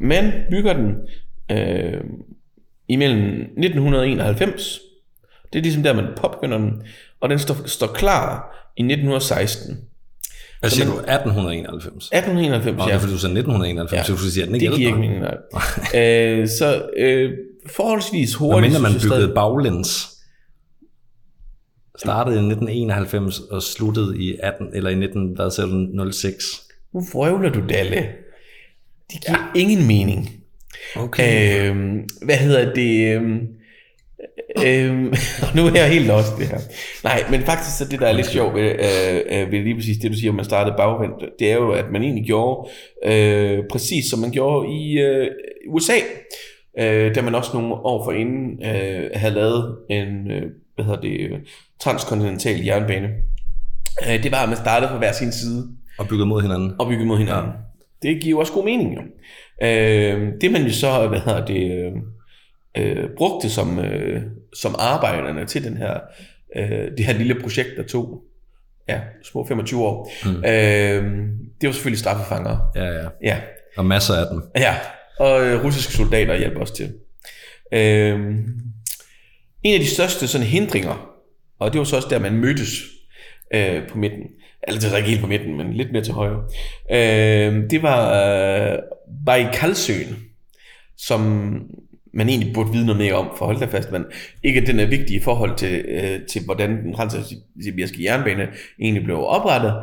[SPEAKER 1] man bygger den øh, imellem 1991, det er ligesom der, man påbegynder den, og den står, står klar i 1916.
[SPEAKER 2] Hvad siger du? 1891?
[SPEAKER 1] 1891,
[SPEAKER 2] Nå, det
[SPEAKER 1] ja.
[SPEAKER 2] er fordi, du sagde 1991,
[SPEAKER 1] Ja.
[SPEAKER 2] så du siger, at den ikke
[SPEAKER 1] Det giver ikke mening, nej. øh, så øh, forholdsvis
[SPEAKER 2] Hvad
[SPEAKER 1] hurtigt...
[SPEAKER 2] mindre man byggede baglæns? Startede i 1991 og sluttede i 18, eller i 19, hvad du, 06?
[SPEAKER 1] Nu vrøvler du, Dalle. Det giver ja. ingen mening.
[SPEAKER 2] Okay.
[SPEAKER 1] Øhm, hvad hedder det? Øhm, øhm, nu er jeg helt lost det her. Nej, men faktisk så det, der er lidt sjovt ved, øh, øh, ved lige præcis det, du siger, at man startede bagvendt, det er jo, at man egentlig gjorde øh, præcis som man gjorde i øh, USA, øh, da man også nogle år forinden øh, havde lavet en, øh, hvad hedder det, øh, transkontinental jernbane. Øh, det var, at man startede på hver sin side
[SPEAKER 2] Og bygget mod hinanden.
[SPEAKER 1] og bygget mod hinanden. Ja. Det giver jo også god mening, jo. Øh, det man jo så, hvad hedder det, øh, øh, brugte som, øh, som arbejderne til den her, øh, det her lille projekt, der tog ja, små 25 år, mm. øh, det var selvfølgelig straffefanger.
[SPEAKER 2] Ja, ja.
[SPEAKER 1] Ja,
[SPEAKER 2] Og masser af dem.
[SPEAKER 1] ja. og øh, russiske soldater hjælper os til. Øh, en af de største sådan hindringer, og det var så også der, man mødtes øh, på midten, eller det er ikke helt på midten, men lidt mere til højre, øh, det var øh, Baikalsøen, som man egentlig burde vide noget mere om, for hold da fast, men ikke at den er vigtig i forhold til, øh, til hvordan den transsibiriske jernbane egentlig blev oprettet,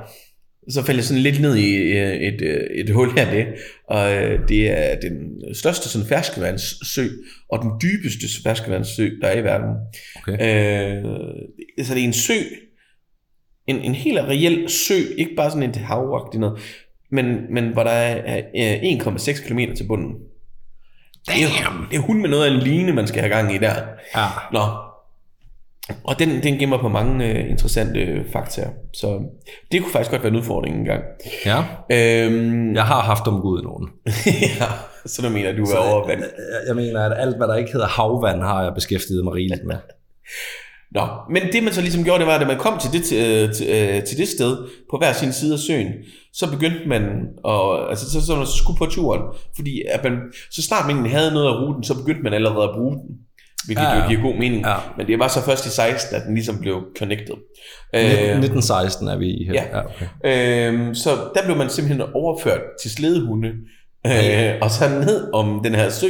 [SPEAKER 1] så faldt jeg sådan lidt ned i øh, et, øh, et hul af det, og øh, det er den største sådan ferskevandssø, og den dybeste ferskevandssø, der er i verden.
[SPEAKER 2] Okay.
[SPEAKER 1] Øh, så det er en sø, en, en helt reel sø, ikke bare sådan en havagtig noget, men, men hvor der er øh, 1,6 km til bunden. Det er, det er hun med noget af en line, man skal have gang i der.
[SPEAKER 2] Ja.
[SPEAKER 1] Nå. Og den, den gemmer på mange øh, interessante øh, fakta. Så det kunne faktisk godt være en udfordring engang.
[SPEAKER 2] ja.
[SPEAKER 1] Øhm,
[SPEAKER 2] Jeg har haft om Gud i nogen.
[SPEAKER 1] ja, så du mener, du er over vand.
[SPEAKER 2] Jeg, jeg mener, at alt, hvad der ikke hedder havvand, har jeg beskæftiget mig rigeligt med.
[SPEAKER 1] Nå, men det man så ligesom gjorde, det var, at da man kom til det, til, til, øh, til det sted, på hver sin side af søen, så begyndte man at, altså så, så man skulle på turen, fordi at man, så snart man havde noget af ruten, så begyndte man allerede at bruge den. Hvilket
[SPEAKER 2] Ja,
[SPEAKER 1] ja,
[SPEAKER 2] ja.
[SPEAKER 1] jo giver god mening.
[SPEAKER 2] Ja.
[SPEAKER 1] Men det var så først i 16, at den ligesom blev connected.
[SPEAKER 2] 1916 er vi i her.
[SPEAKER 1] ja.
[SPEAKER 2] ja okay.
[SPEAKER 1] Øhm, så der blev man simpelthen overført til sledehunde, øh, og så ned om den her sø,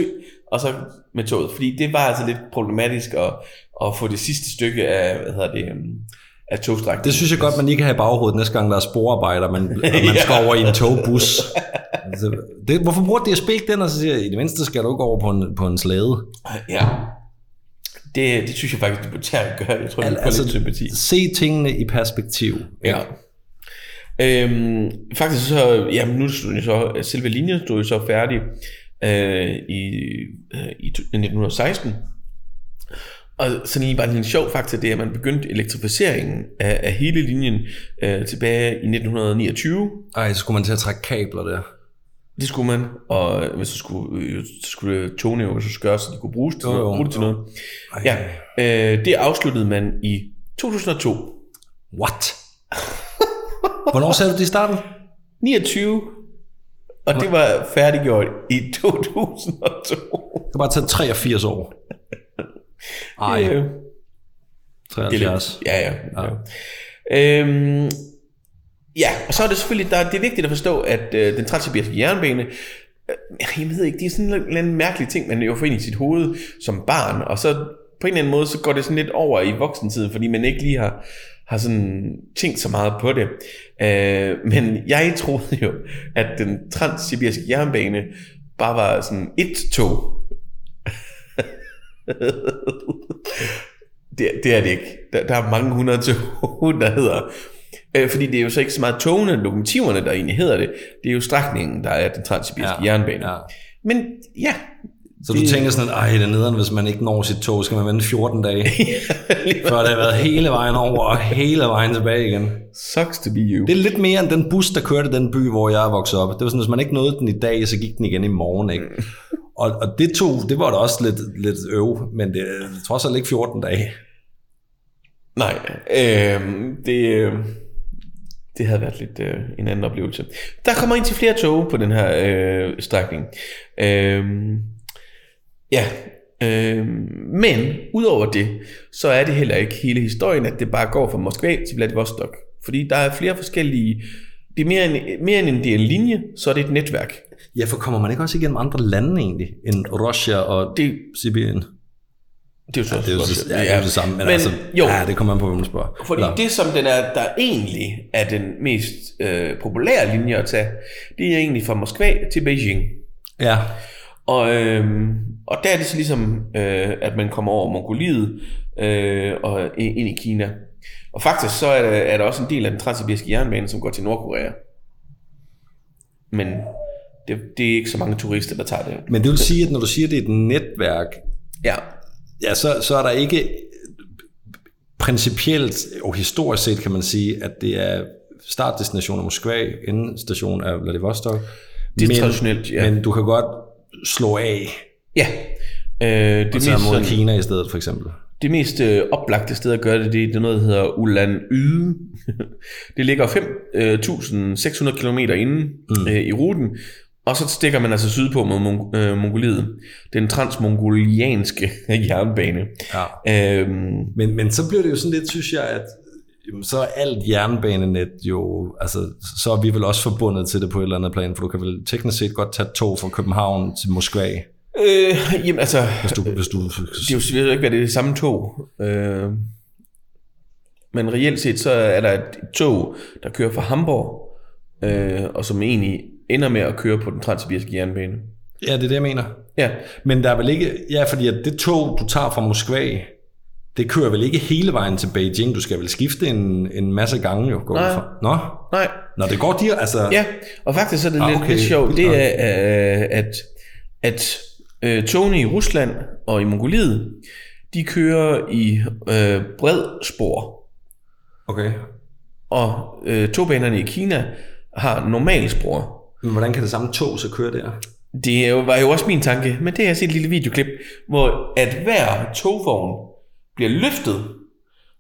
[SPEAKER 1] og så med toget. Fordi det var altså lidt problematisk at, at få det sidste stykke af, hvad hedder det, øhm, af togstrækningen.
[SPEAKER 2] Det synes jeg godt, man lige kan have i baghovedet næste gang, der er sporarbejder, man, man skal over i en togbus. Altså, det, hvorfor bruger DSB ikke den, og så siger i det mindste skal du ikke over på en, på en slæde.
[SPEAKER 1] Ja. Det, det synes jeg faktisk, det bør gøre. Jeg tror,
[SPEAKER 2] Al-
[SPEAKER 1] får lidt sympati.
[SPEAKER 2] se tingene i perspektiv.
[SPEAKER 1] Ja. Øhm, faktisk så, jamen nu stod så, selve linjen stod jo så færdig øh, i, øh, i to- 1916. Og sådan lige bare en sjov fakta, det er, at man begyndte elektrificeringen af, af hele linjen øh, tilbage i 1929.
[SPEAKER 2] Ej, så skulle man til at trække kabler der.
[SPEAKER 1] Det skulle man, og hvis så skulle, øh, så skulle togene jo så skøre, så de kunne bruges til,
[SPEAKER 2] Jo,
[SPEAKER 1] noget, bruge det til noget. Ja, øh, det afsluttede man i 2002.
[SPEAKER 2] What? Hvornår sagde du, det i starten?
[SPEAKER 1] 29, og det var færdiggjort i 2002.
[SPEAKER 2] Det har bare taget 83 år. Ej,
[SPEAKER 1] Øh,
[SPEAKER 2] 73.
[SPEAKER 1] Ja, ja. ja. Øhm, ja, og så er det selvfølgelig, der, det er vigtigt at forstå, at øh, den transsibiriske jernbane, øh, jeg ved ikke, det er sådan en en mærkelig ting, man jo får ind i sit hoved som barn, og så på en eller anden måde, så går det sådan lidt over i voksentiden, fordi man ikke lige har, har sådan tænkt så meget på det. Øh, men jeg troede jo, at den transsibiriske jernbane bare var sådan et tog. det, det er det ikke. Der, der er mange hundrede tog, der hedder. Øh, fordi det er jo så ikke så meget togene, lokomotiverne, der egentlig hedder det. Det er jo strækningen, der er den transsibiriske ja, jernbane.
[SPEAKER 2] Ja.
[SPEAKER 1] Men ja,
[SPEAKER 2] Så du tænker sådan, at ej, det er nederen, hvis man ikke når sit tog, skal man vente 14 dage, før det har været hele vejen over og hele vejen tilbage igen.
[SPEAKER 1] sucks to be you.
[SPEAKER 2] Det er lidt mere end den bus, der kørte den by, hvor jeg er vokset op. Det var sådan, hvis man ikke nåede den i dag, så gik den igen i morgen, ikke? Og, og det tog, det var da også lidt, lidt øv, men det trods alt ikke 14 dage.
[SPEAKER 1] Nej, øh, det, øh, det havde været lidt øh, en anden oplevelse. Der kommer ind til flere tog på den her øh, strækning. Øh, ja, øh, men udover det, så er det heller ikke hele historien, at det bare går fra Moskva til Vladivostok. Fordi der er flere forskellige... Det er mere end, mere end det er en linje, så er det et netværk.
[SPEAKER 2] Ja, for kommer man ikke også igennem andre lande egentlig, end Russia og
[SPEAKER 1] Det,
[SPEAKER 2] Sibirien?
[SPEAKER 1] Det er jo så
[SPEAKER 2] Det er jo, det, ja, det, er jo det samme, men,
[SPEAKER 1] Men,
[SPEAKER 2] altså,
[SPEAKER 1] jo,
[SPEAKER 2] ja, det kommer man på, hvem man spørger.
[SPEAKER 1] Fordi
[SPEAKER 2] Nå.
[SPEAKER 1] det, som den er, der egentlig er den mest øh, populære linje at tage, det er egentlig fra Moskva til Beijing.
[SPEAKER 2] Ja,
[SPEAKER 1] Og, øh, og der er det så ligesom, øh, at man kommer over Mongoliet øh, og ind ind i Kina. Og faktisk så er der, er der også en del af den transsibiriske jernbane, som går til Nordkorea. Men det, det er ikke så mange turister, der tager det.
[SPEAKER 2] men det vil sige, at når du siger, at det er et netværk,
[SPEAKER 1] Ja,
[SPEAKER 2] ja, så, så er der ikke principielt og historisk set, kan man sige, at det er startdestination af Moskva, endestation af Vladivostok.
[SPEAKER 1] Det er
[SPEAKER 2] men,
[SPEAKER 1] traditionelt, ja.
[SPEAKER 2] Men du kan godt slå af
[SPEAKER 1] ja. Øh, det,
[SPEAKER 2] og tage mod Kina i stedet, for eksempel.
[SPEAKER 1] Det mest øh, oplagte sted at gøre det, det er noget, der hedder Ulan Yde. det ligger 5.600 km inden mm. øh, i ruten, og så stikker man altså sydpå mod Mong- øh, Mongoliet. Den transmongolianske jernbane.
[SPEAKER 2] Ja.
[SPEAKER 1] Øhm,
[SPEAKER 2] Men, men så bliver det jo sådan lidt, synes jeg, at så er alt jernbanenet jo, altså, så er vi vel også forbundet til det på et eller andet plan, for du kan vel teknisk set godt tage tog fra København til Moskva,
[SPEAKER 1] øh, jamen altså,
[SPEAKER 2] hvis du, hvis du
[SPEAKER 1] det er jo selvfølgelig ikke, hvad det er det samme tog. Øh, men reelt set, så er der et tog, der kører fra Hamburg, øh, og som egentlig ender med at køre på den transsibiriske jernbane.
[SPEAKER 2] Ja, det er det, jeg mener.
[SPEAKER 1] Ja,
[SPEAKER 2] Men der er vel ikke, ja, fordi at det tog, du tager fra Moskva, det kører vel ikke hele vejen til Beijing, du skal vel skifte en, en masse gange jo. Går
[SPEAKER 1] Nej.
[SPEAKER 2] fra. Nå,
[SPEAKER 1] nej,
[SPEAKER 2] Nå, det går dir, altså,
[SPEAKER 1] Ja, og faktisk så er det
[SPEAKER 2] Ah,
[SPEAKER 1] lidt,
[SPEAKER 2] okay.
[SPEAKER 1] lidt sjovt, det er, øh, at, at øh, togene i Rusland og i Mongoliet, de kører i øh, bred spor,
[SPEAKER 2] okay.
[SPEAKER 1] og øh, togbanerne i Kina har normal spor.
[SPEAKER 2] Men hvordan kan det samme tog så køre der?
[SPEAKER 1] Det er var jo også min tanke, men det har jeg set et lille videoklip, hvor at hver togvogn bliver løftet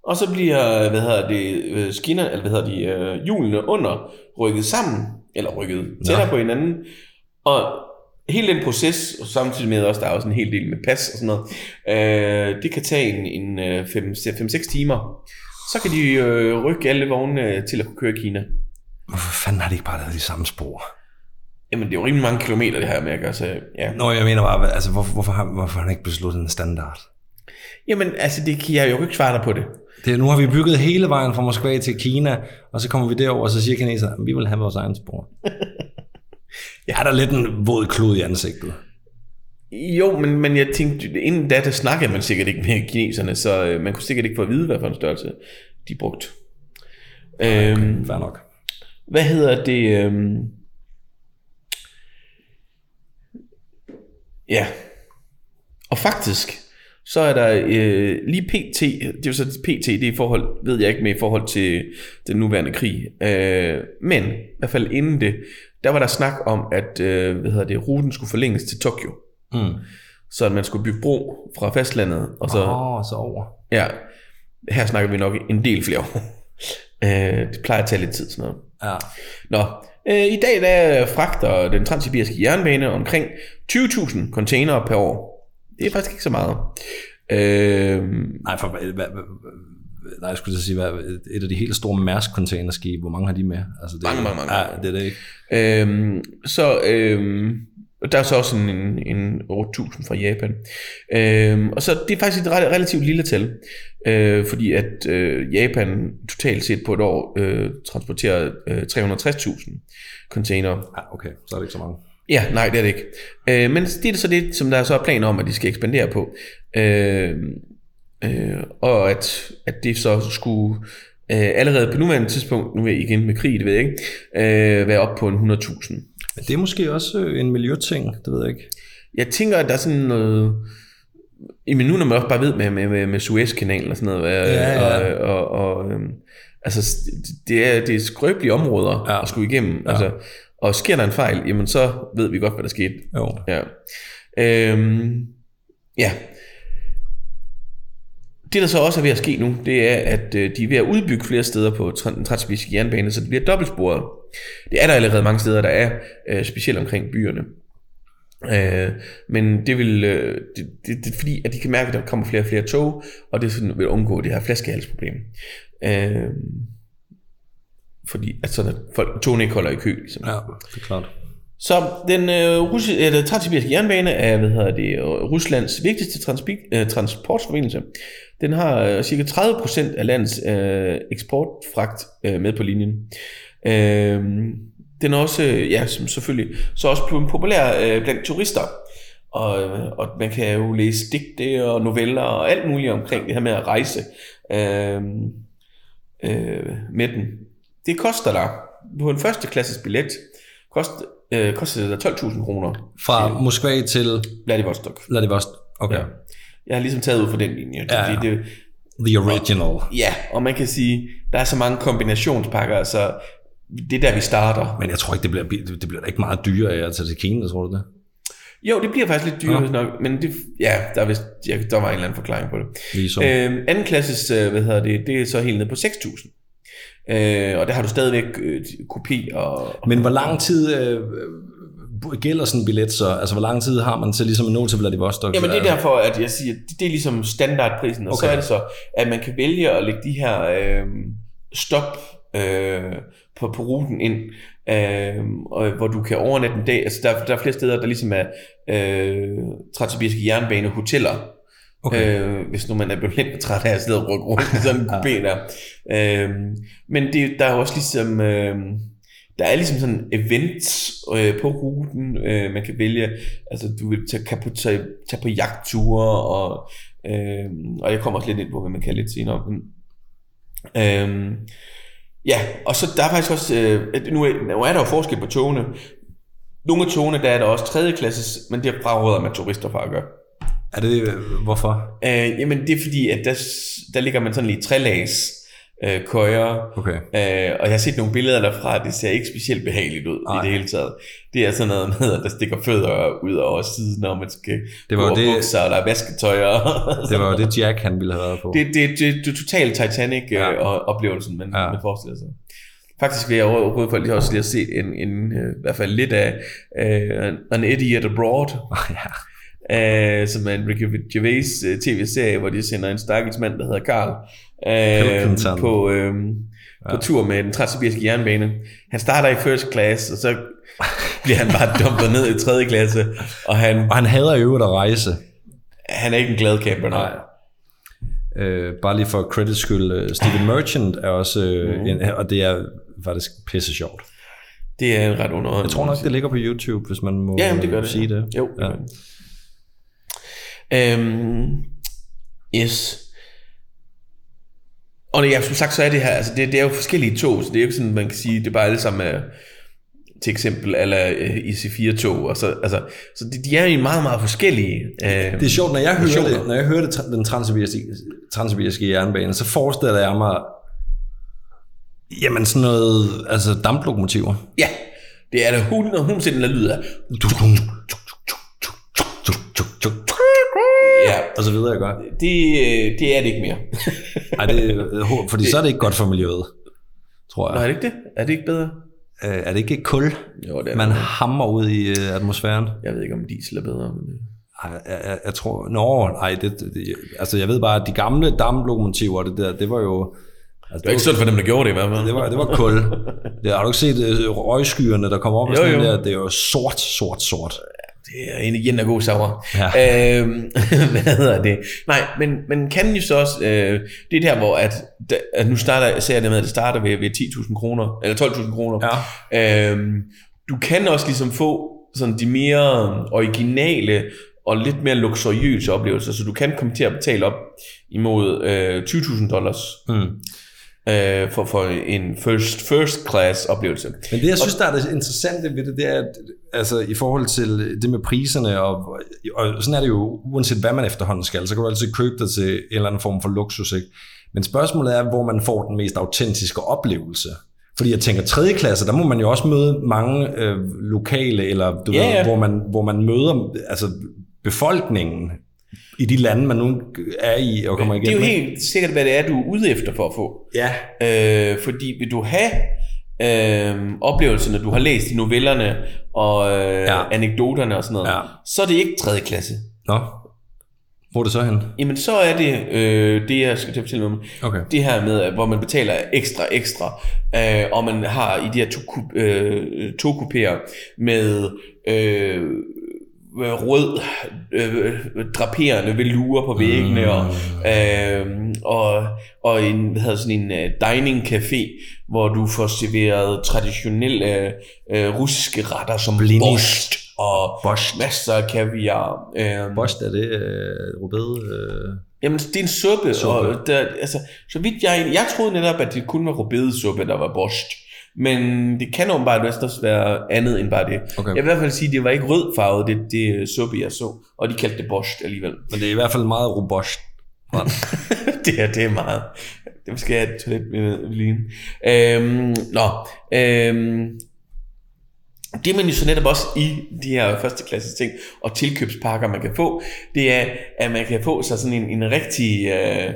[SPEAKER 1] og så bliver, hvad hedder det, øh, skinner, eller hvad hedder de, øh, hjulene under rykket sammen, eller rykket tættere på hinanden, og hele den proces, og samtidig med også, der er også en hel del med pas og sådan noget, øh, det kan tage en, en 5-6 timer. Så kan de øh, rykke alle vognene til at kunne køre i Kina.
[SPEAKER 2] Hvorfor fanden har de ikke bare lavet de samme spor?
[SPEAKER 1] Jamen, det er jo rimelig mange kilometer, det her med at gøre, så ja.
[SPEAKER 2] Nå, jeg mener bare, altså, hvorfor, hvorfor, har, hvorfor har han ikke besluttet en standard?
[SPEAKER 1] Jamen, altså, det kan jeg jo ikke svare dig på det.
[SPEAKER 2] det. Nu har vi bygget hele vejen fra Moskva til Kina, og så kommer vi derover, og så siger kineserne, at vi vil have vores egen spor. Jeg er der lidt en våd klud i ansigtet.
[SPEAKER 1] Jo, men, men jeg tænkte, inden da, der snakkede man sikkert ikke med kineserne, så øh, man kunne sikkert ikke få at vide, hvad for en størrelse de brugte.
[SPEAKER 2] Okay, øhm, fair nok.
[SPEAKER 1] Hvad hedder det? Øhm, ja. Og faktisk, så er der øh, lige PT, det er jo så PT, det er i forhold, ved jeg ikke med i forhold til den nuværende krig, øh, men i hvert fald inden det, der var der snak om, at øh, hvad hedder det, ruten skulle forlænges til Tokyo. Mm. Så at man skulle bygge bro fra fastlandet. Og så,
[SPEAKER 2] oh, så over.
[SPEAKER 1] Ja, her snakker vi nok en del flere år. øh, det plejer at tage lidt tid sådan noget.
[SPEAKER 2] Ja.
[SPEAKER 1] Nå, i dag der fragter den transsibiriske jernbane omkring 20.000 containere per år. Det er faktisk ikke så meget.
[SPEAKER 2] Øh, Nej, for hvad, nej, jeg skulle sige, hvad, et af de helt store Mærsk containerskibe, hvor mange har de med?
[SPEAKER 1] Altså, det, mange, mange, mange.
[SPEAKER 2] Ja, det er det ikke.
[SPEAKER 1] Øhm, så øhm, der er så også en, en, en 8.000 fra Japan. Øhm, og så det er faktisk et relativt lille tal, øh, fordi at øh, Japan totalt set på et år øh, transporterer øh, 360.000 container.
[SPEAKER 2] Ja, okay, så er det ikke så mange.
[SPEAKER 1] Ja, nej, det er det ikke. Øh, men det er så det, som der er så er planer om, at de skal ekspandere på. Øh, øh, og at, at det så skulle øh, allerede på nuværende tidspunkt, nu er jeg igen med krig, det ved jeg ikke, øh, være op på en 100.000.
[SPEAKER 2] Men det er måske også øh, en miljøting, det ved jeg ikke.
[SPEAKER 1] Jeg tænker, at der er sådan noget... Men nu når man også bare ved med, med, med, med Suezkanalen og sådan noget, ja, ja. og, og, og øhm, altså, det er, det er skrøbelige områder ja. at skulle igennem. Ja. Altså, og sker der en fejl, jamen så ved vi godt, hvad der skete.
[SPEAKER 2] Jo.
[SPEAKER 1] Ja. Øhm, ja, det, der så også er ved at ske nu, det er, at øh, de er ved at udbygge flere steder på den transsibiriske jernbane, så det bliver dobbeltsporet. Det er der allerede mange steder, der er, øh, specielt omkring byerne. Øh, men det vil, øh, det, det, det er fordi, at de kan mærke, at der kommer flere og flere tog, og det sådan vil undgå det her flaskehalsproblem. Øh, fordi at sådan, at folk, togene ikke holder i kø. Ligesom.
[SPEAKER 2] Ja, det er klart.
[SPEAKER 1] Så den øh, russiske, eller transsibiriske jernbane er, hvad hedder det, øh, Ruslands vigtigste transpi- øh, transportforbindelse. Den har øh, cirka 30% af landets øh, eksportfragt øh, med på linjen. Øh, den er også, øh, ja, som selvfølgelig, så også blevet populær øh, blandt turister. Og, øh, og man kan jo læse digte og noveller og alt muligt omkring det her med at rejse øh, øh, med den. Det koster dig på en første klasses billet, koster øh, koster det 12.000 kroner.
[SPEAKER 2] Fra Moskva til
[SPEAKER 1] Vladivostok.
[SPEAKER 2] Vladivostok, okay. Ja.
[SPEAKER 1] Jeg har ligesom taget ud for den linje.
[SPEAKER 2] Ja,
[SPEAKER 1] fordi det,
[SPEAKER 2] the original.
[SPEAKER 1] Og, ja, og man kan sige, der er så mange kombinationspakker, så det er der, vi starter.
[SPEAKER 2] Men jeg tror ikke, det bliver, det bliver ikke meget dyrere af at tage til Kina, tror du det?
[SPEAKER 1] Jo, det bliver faktisk lidt dyrere ja. nok, men det, ja, der, vist, ja, der var en eller anden forklaring på det.
[SPEAKER 2] Ligesom.
[SPEAKER 1] Øhm, anden klasses, øh, hvad hedder det, det er så helt ned på 6.000. Øh, og der har du stadigvæk øh, kopi og...
[SPEAKER 2] Men hvor lang tid øh, gælder sådan en billet så? Altså, hvor lang tid har man til ligesom at nå til Vladivostok?
[SPEAKER 1] Jamen, det er derfor, at jeg siger, det, det er ligesom standardprisen, og okay. så er det så, at man kan vælge at lægge de her øh, stop øh, på, på ruten ind, øh, og, hvor du kan overnatte en dag. Altså, der, der er flere steder, der ligesom er øh, transsibiriske jernbane hoteller, Okay. Øh, hvis nu man er blevet lidt træt af at sidde og rykke rundt i sådan en kupé der. Øh, men det, der er også ligesom... Øh, der er ligesom sådan events øh, på ruten, øh, man kan vælge, altså du vil tage, kan på, tage, tage på jagtture, og, øh, og jeg kommer også lidt ind på, hvad man kan lidt senere. Men, øh, ja, og så der er faktisk også, øh, nu, er, nu er der jo forskel på togene. Nogle af togene, der er der også tredje klasses, men det fraråder man turister fra at gøre.
[SPEAKER 2] Er det, hvorfor?
[SPEAKER 1] Øh, jamen det er fordi, at der, der ligger man sådan lige tre lags øh, køjer.
[SPEAKER 2] Okay.
[SPEAKER 1] Øh, og jeg har set nogle billeder derfra, det ser ikke specielt behageligt ud
[SPEAKER 2] Nej.
[SPEAKER 1] i det hele taget. Det er sådan noget med, at der stikker fødder ud over siden, når man skal
[SPEAKER 2] Det var det-
[SPEAKER 1] bukser, og der er vasketøj. Og
[SPEAKER 2] Det var jo det, Jack han ville have været på.
[SPEAKER 1] det, det, det, det er totalt Titanic
[SPEAKER 2] Ja.
[SPEAKER 1] oplevelsen, man,
[SPEAKER 2] Ja.
[SPEAKER 1] man forestiller sig. Faktisk vil jeg overhovedet for lige også lige at se en, en, øh, i hvert fald lidt af uh, An Idiot Abroad,
[SPEAKER 2] ja.
[SPEAKER 1] Uh, som er en Ricky Gervais uh, tv-serie, hvor de sender en stakkels mand, der hedder Carl, uh,
[SPEAKER 2] Pilkington.
[SPEAKER 1] på, på
[SPEAKER 2] Ja.
[SPEAKER 1] tur med den transsibiriske jernbane. Han starter i first class, og så bliver han bare dumpet ned i tredje klasse, og han,
[SPEAKER 2] Og han hader jo at rejse.
[SPEAKER 1] han er ikke en glad camper, nej.
[SPEAKER 2] Øh, bare lige for credit skyld, øh, Steven Merchant er også, øh,
[SPEAKER 1] Mhm.
[SPEAKER 2] en, og det er faktisk pisse sjovt.
[SPEAKER 1] Det er en ret underholdende.
[SPEAKER 2] Jeg tror nok, det ligger på YouTube, hvis man må
[SPEAKER 1] Ja, jamen, det gør
[SPEAKER 2] øh,
[SPEAKER 1] det.
[SPEAKER 2] sige det.
[SPEAKER 1] Jo, det
[SPEAKER 2] Ja.
[SPEAKER 1] gør det. Øhm, yes. Og ja, som sagt, så er det her, altså det, det er jo forskellige tog, så det er jo ikke sådan, man kan sige, det er bare alle sammen er, til eksempel, eller IC4-tog, og så, altså, så de, de er jo meget, meget forskellige. Øh,
[SPEAKER 2] Det er sjovt, når jeg hører det, når jeg hører det, den transsibiriske, transsibiriske jernbane, så forestiller jeg mig, jamen sådan noget, altså damplokomotiver.
[SPEAKER 1] Ja, det er det 100, 100 den der lyd Ja,
[SPEAKER 2] Og så videre, jeg gør.
[SPEAKER 1] det, øh, det er det ikke mere.
[SPEAKER 2] Ej, det, fordi så er det ikke godt for miljøet, tror
[SPEAKER 1] Nå, er
[SPEAKER 2] jeg.
[SPEAKER 1] det ikke det? Er det ikke bedre?
[SPEAKER 2] Øh, Er det ikke kul,
[SPEAKER 1] Jo, det er
[SPEAKER 2] man
[SPEAKER 1] det.
[SPEAKER 2] hammer ud i øh, atmosfæren?
[SPEAKER 1] Jeg ved ikke, om diesel er bedre. Men... øh.
[SPEAKER 2] Jeg, jeg, jeg tror... Nå, nej, det, det, altså jeg ved bare, at de gamle damplokomotiver, det der, det var jo... Altså,
[SPEAKER 1] Det var ikke sundt for dem, der gjorde det i hvert fald.
[SPEAKER 2] Det var, det var kul. Det, har du ikke set øh, røgskyerne, der kommer op og
[SPEAKER 1] Jo,
[SPEAKER 2] sådan
[SPEAKER 1] jo.
[SPEAKER 2] der? Det er jo sort, sort, sort.
[SPEAKER 1] Det er en igen af god sauer.
[SPEAKER 2] Ja.
[SPEAKER 1] Øhm, hvad hedder det? Nej, men, men kan jo så også, øh, det er der, hvor at, at nu starter, ser jeg det med, at det starter ved, ved 10.000 kroner, eller 12.000 kroner.
[SPEAKER 2] Ja.
[SPEAKER 1] Øhm, du kan også ligesom få sådan de mere originale og lidt mere luksuriøse oplevelser, så du kan komme til at betale op imod øh, 20.000 dollars
[SPEAKER 2] Mm.
[SPEAKER 1] Øh, for, for en first, first class oplevelse.
[SPEAKER 2] Men det, jeg synes, der er det interessante ved det, det er, at altså, i forhold til det med priserne, og, og sådan er det jo, uanset hvad man efterhånden skal, så kan du altid købe dig til en eller anden form for luksus, ikke? Men spørgsmålet er, hvor man får den mest autentiske oplevelse. Fordi jeg tænker, tredje klasse, der må man jo også møde mange øh, lokale, eller du
[SPEAKER 1] Ja,
[SPEAKER 2] ved, hvor man, hvor man møder altså, befolkningen i de lande, man nu er i og kommer
[SPEAKER 1] Det
[SPEAKER 2] igennem.
[SPEAKER 1] er jo helt sikkert, hvad det er, du er ude efter for at få.
[SPEAKER 2] Ja,
[SPEAKER 1] Øh, fordi vil du have øh, oplevelserne, du har læst i novellerne og øh,
[SPEAKER 2] Ja.
[SPEAKER 1] anekdoterne og sådan noget,
[SPEAKER 2] Ja.
[SPEAKER 1] så er det ikke tredje klasse.
[SPEAKER 2] Nå. Hvor er det så hen?
[SPEAKER 1] Jamen så er det øh, det, jeg skal til at fortælle om.
[SPEAKER 2] Okay.
[SPEAKER 1] Det her med, hvor man betaler ekstra, ekstra, øh, og man har i de her to, øh, togkupéer med øh, rød øh, draperende velurer på væggene,
[SPEAKER 2] Mm.
[SPEAKER 1] og, øh, og, og en, hvad hedder sådan en uh, dining café, hvor du får serveret traditionelle øh, russiske retter som
[SPEAKER 2] Blinis.
[SPEAKER 1] borscht og
[SPEAKER 2] Borscht.
[SPEAKER 1] masser af kaviar. Øh,
[SPEAKER 2] Bost er det øh, rødbede? Øh...
[SPEAKER 1] Jamen, det er en suppe,
[SPEAKER 2] Suppe.
[SPEAKER 1] suppe. og der, altså, så vidt jeg... Jeg troede netop, at det kun var rødbedesuppe, der var borscht. Men det kan åbenbart også være andet end bare det.
[SPEAKER 2] Okay.
[SPEAKER 1] Jeg vil i hvert fald sige, at det var ikke rødfarvet, det, det suppe, jeg så. Og de kaldte det borscht alligevel.
[SPEAKER 2] Men det er i hvert fald meget robust.
[SPEAKER 1] det her, det er meget... Det skal jeg have et toilet med. Øhm, nå, øhm, det man jo så netop også i de her første klasse ting og tilkøbspakker, man kan få, det er, at man kan få sig sådan en, en rigtig, øh,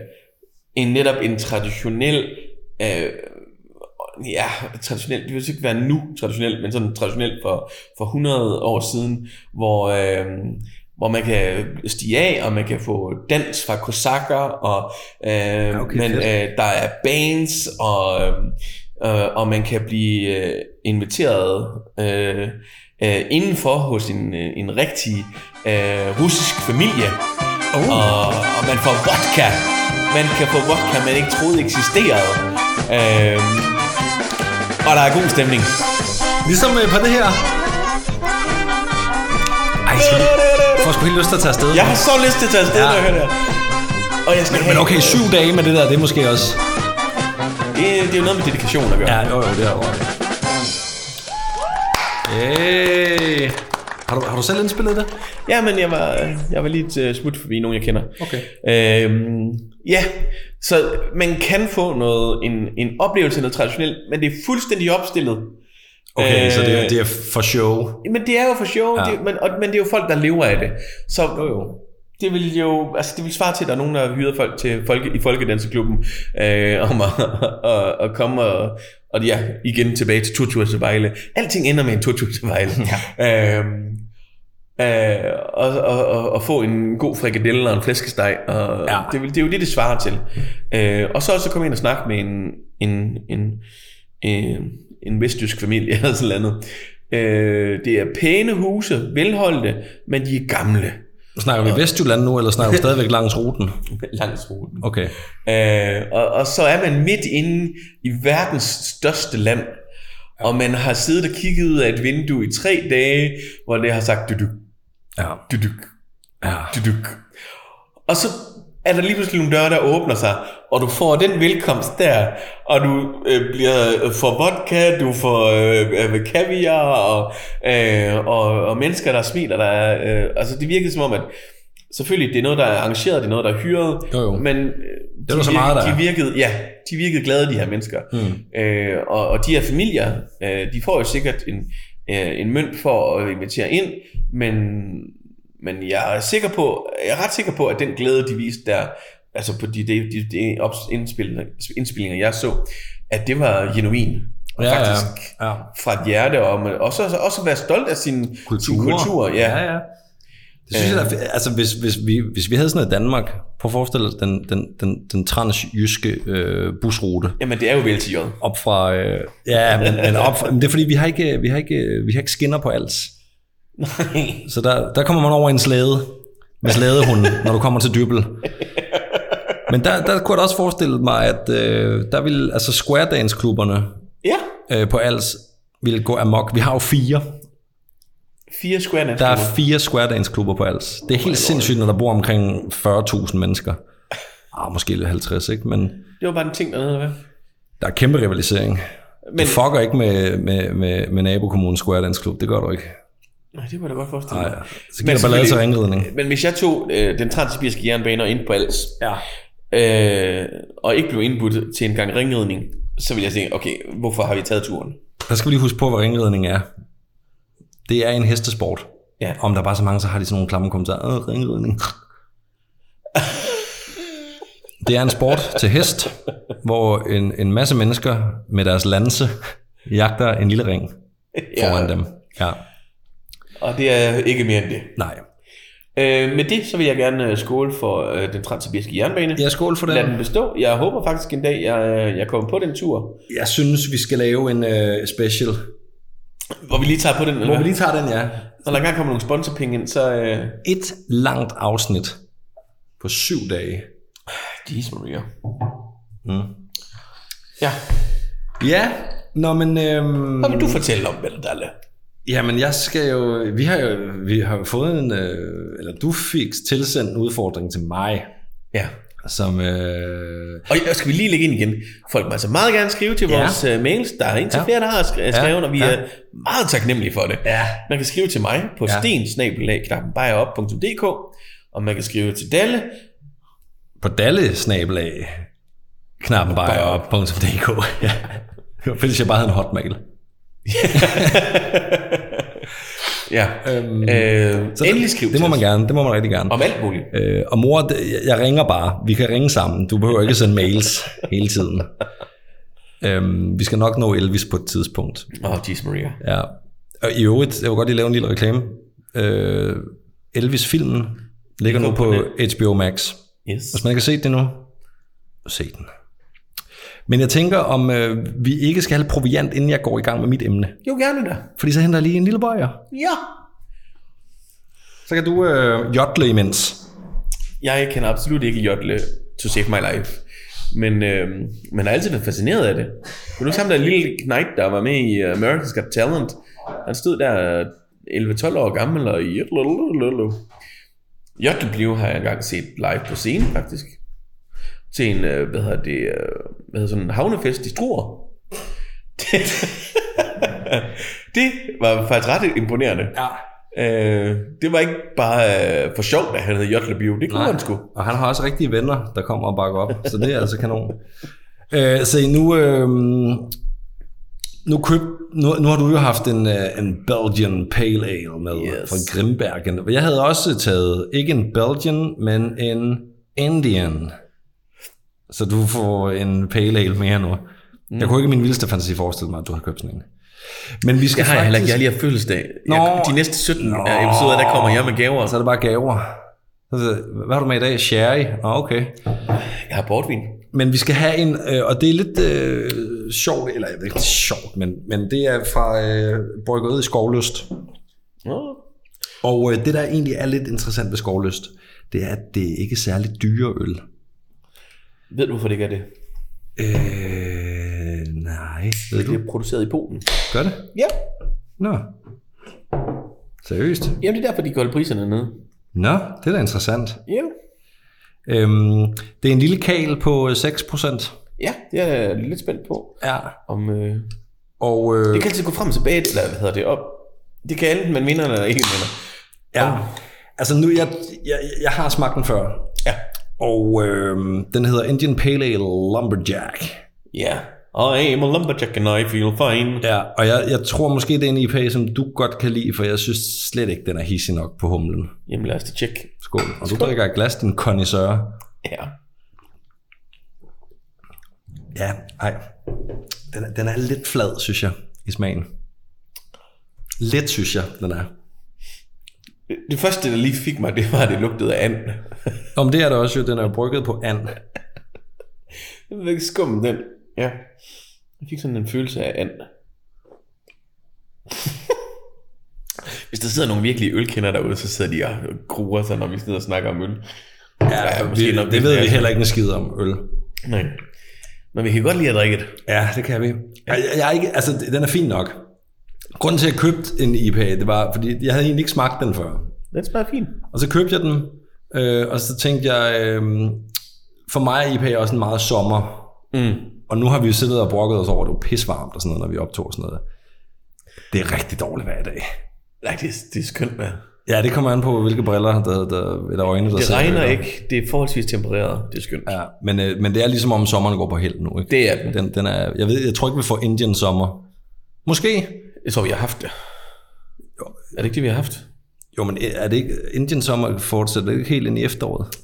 [SPEAKER 1] en netop en traditionel, øh, ja, traditionel, det vil ikke være nu traditionelt, men sådan traditionelt for, for 100 år siden, hvor, øh, hvor man kan stige af, og man kan få dans fra kosakker, og, øh,
[SPEAKER 2] okay,
[SPEAKER 1] men øh, der er bands, og, øh, øh, og man kan blive øh, inviteret øh, øh, indenfor hos en, øh, en rigtig øh, russisk familie,
[SPEAKER 2] Oh.
[SPEAKER 1] og, og man får vodka. Man kan få vodka, man ikke troede eksisterede. Øh, og der er god stemning.
[SPEAKER 2] Ligesom øh, på det her. Ej, skal vi... Får sgu helt lyst til at tage afsted.
[SPEAKER 1] Jeg har så lyst til at tage afsted,
[SPEAKER 2] Ja.
[SPEAKER 1] når jeg hører det her. Og jeg skal
[SPEAKER 2] Men
[SPEAKER 1] have,
[SPEAKER 2] okay, syv dage med det der, det er måske også...
[SPEAKER 1] det, det er jo noget med dedikation at gøre.
[SPEAKER 2] Ja, jo, jo, det er det. Hey. Har du, har du selv indspillet det?
[SPEAKER 1] Ja, men jeg var, jeg var lige et uh, smut forbi nogen, jeg kender.
[SPEAKER 2] Okay.
[SPEAKER 1] Øhm, ja, så man kan få noget, en, en oplevelse noget traditionelt, men det er fuldstændig opstillet.
[SPEAKER 2] Okay,
[SPEAKER 1] Øh,
[SPEAKER 2] så det er, det er for show.
[SPEAKER 1] Men det er jo for sjov,
[SPEAKER 2] Ja.
[SPEAKER 1] det, men, og, men det er jo folk, der lever af det. Så
[SPEAKER 2] Jo, jo.
[SPEAKER 1] det vil jo, altså det vil svare til, at der er nogen, der har hyret folk til folke, i Folkedanseklubben, øh, om at, at, at komme og, og ja, igen tilbage til Tutu til Vejle. Alting ender med en Tutu til Vejle. Ja. Øhm, øh, og, og, og, og, få en god frikadelle og en flæskesteg. Og
[SPEAKER 2] Ja.
[SPEAKER 1] det, det er jo det, det svarer til. Øh, og så også komme ind og snakke med en, en, en, en, en vestjysk familie eller sådan noget. Øh, det er pæne huse, velholdte, men de er gamle.
[SPEAKER 2] Snakker vi Vestjylland nu, eller snakker vi stadigvæk langs ruten?
[SPEAKER 1] Langs ruten.
[SPEAKER 2] Okay.
[SPEAKER 1] Øh, og, og så er man midt inde i verdens største land, og man har siddet og kigget ud af et vindue i tre dage, hvor det har sagt duduk,
[SPEAKER 2] Ja.
[SPEAKER 1] duduk,
[SPEAKER 2] Ja.
[SPEAKER 1] duduk. Og så er der lige pludselig nogle døre, der åbner sig, og du får den velkomst der, og du øh, bliver øh, får vodka, du får øh, øh, kaviar, og, øh, og, og mennesker, der smiler. Der er, øh, altså det virkede som om, at selvfølgelig, det er noget, der er arrangeret, det er noget, der er hyret,
[SPEAKER 2] Jo, jo.
[SPEAKER 1] men øh,
[SPEAKER 2] er der så meget, der
[SPEAKER 1] de virkede, ja, de virkede glade, de her mennesker.
[SPEAKER 2] Mm.
[SPEAKER 1] Øh, og, og de her familier, øh, de får jo sikkert en, øh, en mønt for at invitere ind, men, men jeg er sikker på, jeg er ret sikker på, at den glæde, de viste der, altså på de, de, de, de indspillinger, indspillinger, jeg så, at det var genuin. Og
[SPEAKER 2] Ja, ja.
[SPEAKER 1] faktisk
[SPEAKER 2] Ja.
[SPEAKER 1] fra et hjerte, og også, også være stolt af sin
[SPEAKER 2] Kultur.
[SPEAKER 1] Sin kultur ja.
[SPEAKER 2] ja, ja. Det synes jeg, der, er- altså hvis, hvis, vi, hvis vi havde sådan noget i Danmark, prøv at forestille dig den, den, den, den transjyske øh, busrute
[SPEAKER 1] Jamen, det er jo vel til
[SPEAKER 2] op fra, øh, ja, men, men, op fra, men det er fordi, vi har ikke, vi har ikke, vi har ikke skinner på alt.
[SPEAKER 1] Nej.
[SPEAKER 2] Så der, der kommer man over en slæde med slædehund, når du kommer til Dybbel. Men der, der kunne jeg da også forestille mig, at øh, der vil altså square dance klubberne
[SPEAKER 1] Ja,
[SPEAKER 2] øh, på Als ville gå amok. Vi har jo fire.
[SPEAKER 1] Fire square
[SPEAKER 2] Der er fire square dance klubber på Als. Det er helt sindssygt, når der bor omkring 40.000 mennesker. Ah, måske lidt 50, ikke? Men
[SPEAKER 1] Det var bare en ting dernede, hvad?
[SPEAKER 2] der er kæmpe rivalisering. Men, du fucker ikke med, med, med, med nabokommunens square dance klub. Det gør du ikke.
[SPEAKER 1] nej, det jeg da godt forestille mig.
[SPEAKER 2] Nej, så giver der ballade til ringridning.
[SPEAKER 1] Men hvis jeg tog øh, den transsibiriske jernbane og ind på Als,
[SPEAKER 2] Ja.
[SPEAKER 1] øh, og ikke blev indbudt til en gang ringridning, så vil jeg tænke, okay, hvorfor har vi taget turen?
[SPEAKER 2] Der skal vi lige huske på, hvad ringridning er. Det er en hestesport.
[SPEAKER 1] Ja.
[SPEAKER 2] Om der er bare så mange, så har de sådan nogle klamme kommentarer. Åh, ringridning. Det er en sport til hest, hvor en, en masse mennesker med deres lanse jagter en lille ring foran dem. Ja.
[SPEAKER 1] Og det er ikke mere end det.
[SPEAKER 2] Nej.
[SPEAKER 1] Øh, med det, så vil jeg gerne øh, skåle for øh, den transsibiriske jernbane.
[SPEAKER 2] Ja, skål for
[SPEAKER 1] Lad
[SPEAKER 2] den.
[SPEAKER 1] den bestå. Jeg håber faktisk en dag, jeg, jeg kommer på den tur,
[SPEAKER 2] Jeg synes, vi skal lave en uh, special.
[SPEAKER 1] Hvor vi lige tager på den.
[SPEAKER 2] Hvor
[SPEAKER 1] Eller?
[SPEAKER 2] vi lige tager den, ja.
[SPEAKER 1] Når der engang kommer nogle sponsorpenge ind, så... Øh,
[SPEAKER 2] Et langt afsnit på syv dage.
[SPEAKER 1] Jeez, Maria.
[SPEAKER 2] Mm.
[SPEAKER 1] Ja.
[SPEAKER 2] Ja, nå men... Øhm,
[SPEAKER 1] Hvad vil du fortælle om, Beldalle?
[SPEAKER 2] Jamen, jeg skal jo... Vi har jo vi har fået en... Øh, eller du fik tilsendt en udfordring til mig,
[SPEAKER 1] Ja.
[SPEAKER 2] Som... Øh,
[SPEAKER 1] Og jeg- skal vi lige lægge ind igen? Folk må altså meget gerne skrive til
[SPEAKER 2] Ja.
[SPEAKER 1] vores øh, mails. Der er indtil
[SPEAKER 2] Ja.
[SPEAKER 1] flere, der har skrevet,
[SPEAKER 2] Ja.
[SPEAKER 1] og vi
[SPEAKER 2] Ja.
[SPEAKER 1] er meget taknemmelige for det.
[SPEAKER 2] ja.
[SPEAKER 1] Man kan skrive til mig på
[SPEAKER 2] Ja.
[SPEAKER 1] stensnabelag.dk og man kan skrive til Dalle.
[SPEAKER 2] På dalle-snabelag ja. Det var hvis jeg bare havde en hotmail.
[SPEAKER 1] ja.
[SPEAKER 2] Øhm,
[SPEAKER 1] Øh,
[SPEAKER 2] så
[SPEAKER 1] endelig skriv
[SPEAKER 2] Det må man gerne, det må man rigtig gerne.
[SPEAKER 1] Om alt muligt.
[SPEAKER 2] Øh, og mor, jeg- ringer bare. Vi kan ringe sammen. Du behøver ikke sende mails hele tiden. Øhm, vi skal nok nå Elvis på et tidspunkt.
[SPEAKER 1] Åh, oh, jeez Maria.
[SPEAKER 2] Ja. Og i øvrigt, jeg vil godt lige lave en lille reklame. Øh, Elvis-filmen ligger nu på
[SPEAKER 1] på
[SPEAKER 2] HBO Max.
[SPEAKER 1] Yes.
[SPEAKER 2] Hvis man ikke har set det nu, se den. Men jeg tænker, om øh, vi ikke skal have proviant, inden jeg går i gang med mit emne.
[SPEAKER 1] Jo, gerne da.
[SPEAKER 2] Fordi så henter jeg lige en lille bøjer.
[SPEAKER 1] Ja.
[SPEAKER 2] Så kan du øh, jodle imens.
[SPEAKER 1] Jeg kan absolut ikke jodle to save my life. Men øh, man har altid været fascineret af det. Kan du huske ham der lille knight, der var med i America's Got Talent? Han stod der 11-12 år gammel og i Til en, øh, hvad hedder det, øh, hvad hedder sådan en havnefest i Struer. Det, det var faktisk ret imponerende.
[SPEAKER 2] Ja.
[SPEAKER 1] Øh, det var ikke bare øh, for sjovt, at han hed Jotlebio. Det kunne
[SPEAKER 2] Nej.
[SPEAKER 1] han sgu.
[SPEAKER 2] Og han har også rigtige venner, der kommer og bakker op. Så det er altså kanon. Øh, så nu, øh, nu, køb, nu, nu har du jo haft en, øh, en Belgian Pale Ale med
[SPEAKER 1] Yes.
[SPEAKER 2] fra Grimbergen. Jeg havde også taget, ikke en Belgian, men en Indian. Så du får en Pale Ale mere nu. Mm. Jeg kunne ikke i min vildeste fantasi forestille mig, at du har købt sådan en. Men vi skal
[SPEAKER 1] Det har jeg heller ikke. Jeg har
[SPEAKER 2] faktisk...
[SPEAKER 1] lige haft fødselsdag.
[SPEAKER 2] Nå.
[SPEAKER 1] Jeg, de næste 17
[SPEAKER 2] Nå.
[SPEAKER 1] episoder, der kommer jeg med gaver.
[SPEAKER 2] Så er det bare gaver. Hvad har du med i dag? Sherry? Nå, okay.
[SPEAKER 1] Jeg har portvin.
[SPEAKER 2] Men vi skal have en, øh, og det er lidt øh, sjovt, eller det er ikke sjovt, men, men det er fra øh, bryggeriet i Skovlyst.
[SPEAKER 1] Nå.
[SPEAKER 2] Og øh, det, der egentlig er lidt interessant ved Skovlyst, det er, at det ikke er særlig dyre øl.
[SPEAKER 1] Ved du, hvorfor det er det?
[SPEAKER 2] Øh, nej. Ved
[SPEAKER 1] Det
[SPEAKER 2] du?
[SPEAKER 1] er produceret i Polen.
[SPEAKER 2] Gør det?
[SPEAKER 1] Ja.
[SPEAKER 2] Nå. Seriøst?
[SPEAKER 1] Jamen, det er derfor, de holder priserne nede.
[SPEAKER 2] Nå, det er da interessant.
[SPEAKER 1] Ja.
[SPEAKER 2] Øhm, det er en lille kal på øh, 6%.
[SPEAKER 1] Ja, det er jeg lidt spændt på.
[SPEAKER 2] Ja.
[SPEAKER 1] Om, øh,
[SPEAKER 2] Og øh,
[SPEAKER 1] det kan altid gå frem og tilbage, eller hvad hedder det, op. Det kan enten man vinder, eller ikke vinder.
[SPEAKER 2] ja. Altså nu, jeg, jeg, jeg har smagt den før. Og øh, den hedder Indian Pale Ale Lumberjack.
[SPEAKER 1] Ja. I am a lumberjack and I feel fine.
[SPEAKER 2] Ja, og jeg, jeg tror måske, det er en IPA, som du godt kan lide, for jeg synes slet ikke, den er hissig nok på humlen.
[SPEAKER 1] Jamen lad os da tjekke.
[SPEAKER 2] Skål. Og du drikker et glas, din connoisseur.
[SPEAKER 1] Ja.
[SPEAKER 2] Ja, ej. Den er, den er lidt flad, synes jeg, i smagen. Lidt, synes jeg, den er.
[SPEAKER 1] Det første, der lige fik mig, det var, at det lugtede af and.
[SPEAKER 2] Om det er der også jo, den er jo brygget på and.
[SPEAKER 1] Ved ikke, skum den. Ja. Jeg fik sådan en følelse af and. Hvis der sidder nogle virkelige ølkender derude, så sidder de og gruer sig, når vi sidder og snakker om øl.
[SPEAKER 2] Ja,
[SPEAKER 1] måske
[SPEAKER 2] vi,
[SPEAKER 1] nok
[SPEAKER 2] det ved vi heller ikke en skid om øl.
[SPEAKER 1] Nej. Men vi kan godt lide at drikke det.
[SPEAKER 2] Ja, det kan vi. Jeg, jeg er ikke, altså, den er fin nok. Grunden til, at jeg købte en IPA, det var, fordi jeg havde egentlig ikke smagt den før.
[SPEAKER 1] Den smager fint.
[SPEAKER 2] Og så købte jeg den, øh, og så tænkte jeg, øh, for mig er IPA også en meget sommer.
[SPEAKER 1] Mm.
[SPEAKER 2] Og nu har vi jo siddet og brokket os over, at det var pisvarmt og sådan noget, når vi optog og sådan noget. Det er rigtig dårligt hver dag.
[SPEAKER 1] Nej, det, er- det er skønt, med.
[SPEAKER 2] Ja, det kommer an på, hvilke briller der, der, eller øjne, der
[SPEAKER 1] Det
[SPEAKER 2] ser
[SPEAKER 1] regner
[SPEAKER 2] øl.
[SPEAKER 1] ikke. Det er forholdsvis tempereret. Det er skønt.
[SPEAKER 2] Ja, men, øh, men det er ligesom om sommeren går på held nu. Ikke?
[SPEAKER 1] Det er den.
[SPEAKER 2] Den, den er, jeg, ved, jeg tror ikke, vi får Indian sommer. Måske.
[SPEAKER 1] Jeg tror, vi har haft det.
[SPEAKER 2] Jo.
[SPEAKER 1] Er det ikke det, vi har haft?
[SPEAKER 2] Jo, men er det ikke, Indian sommer fortsætter ikke helt ind i efteråret?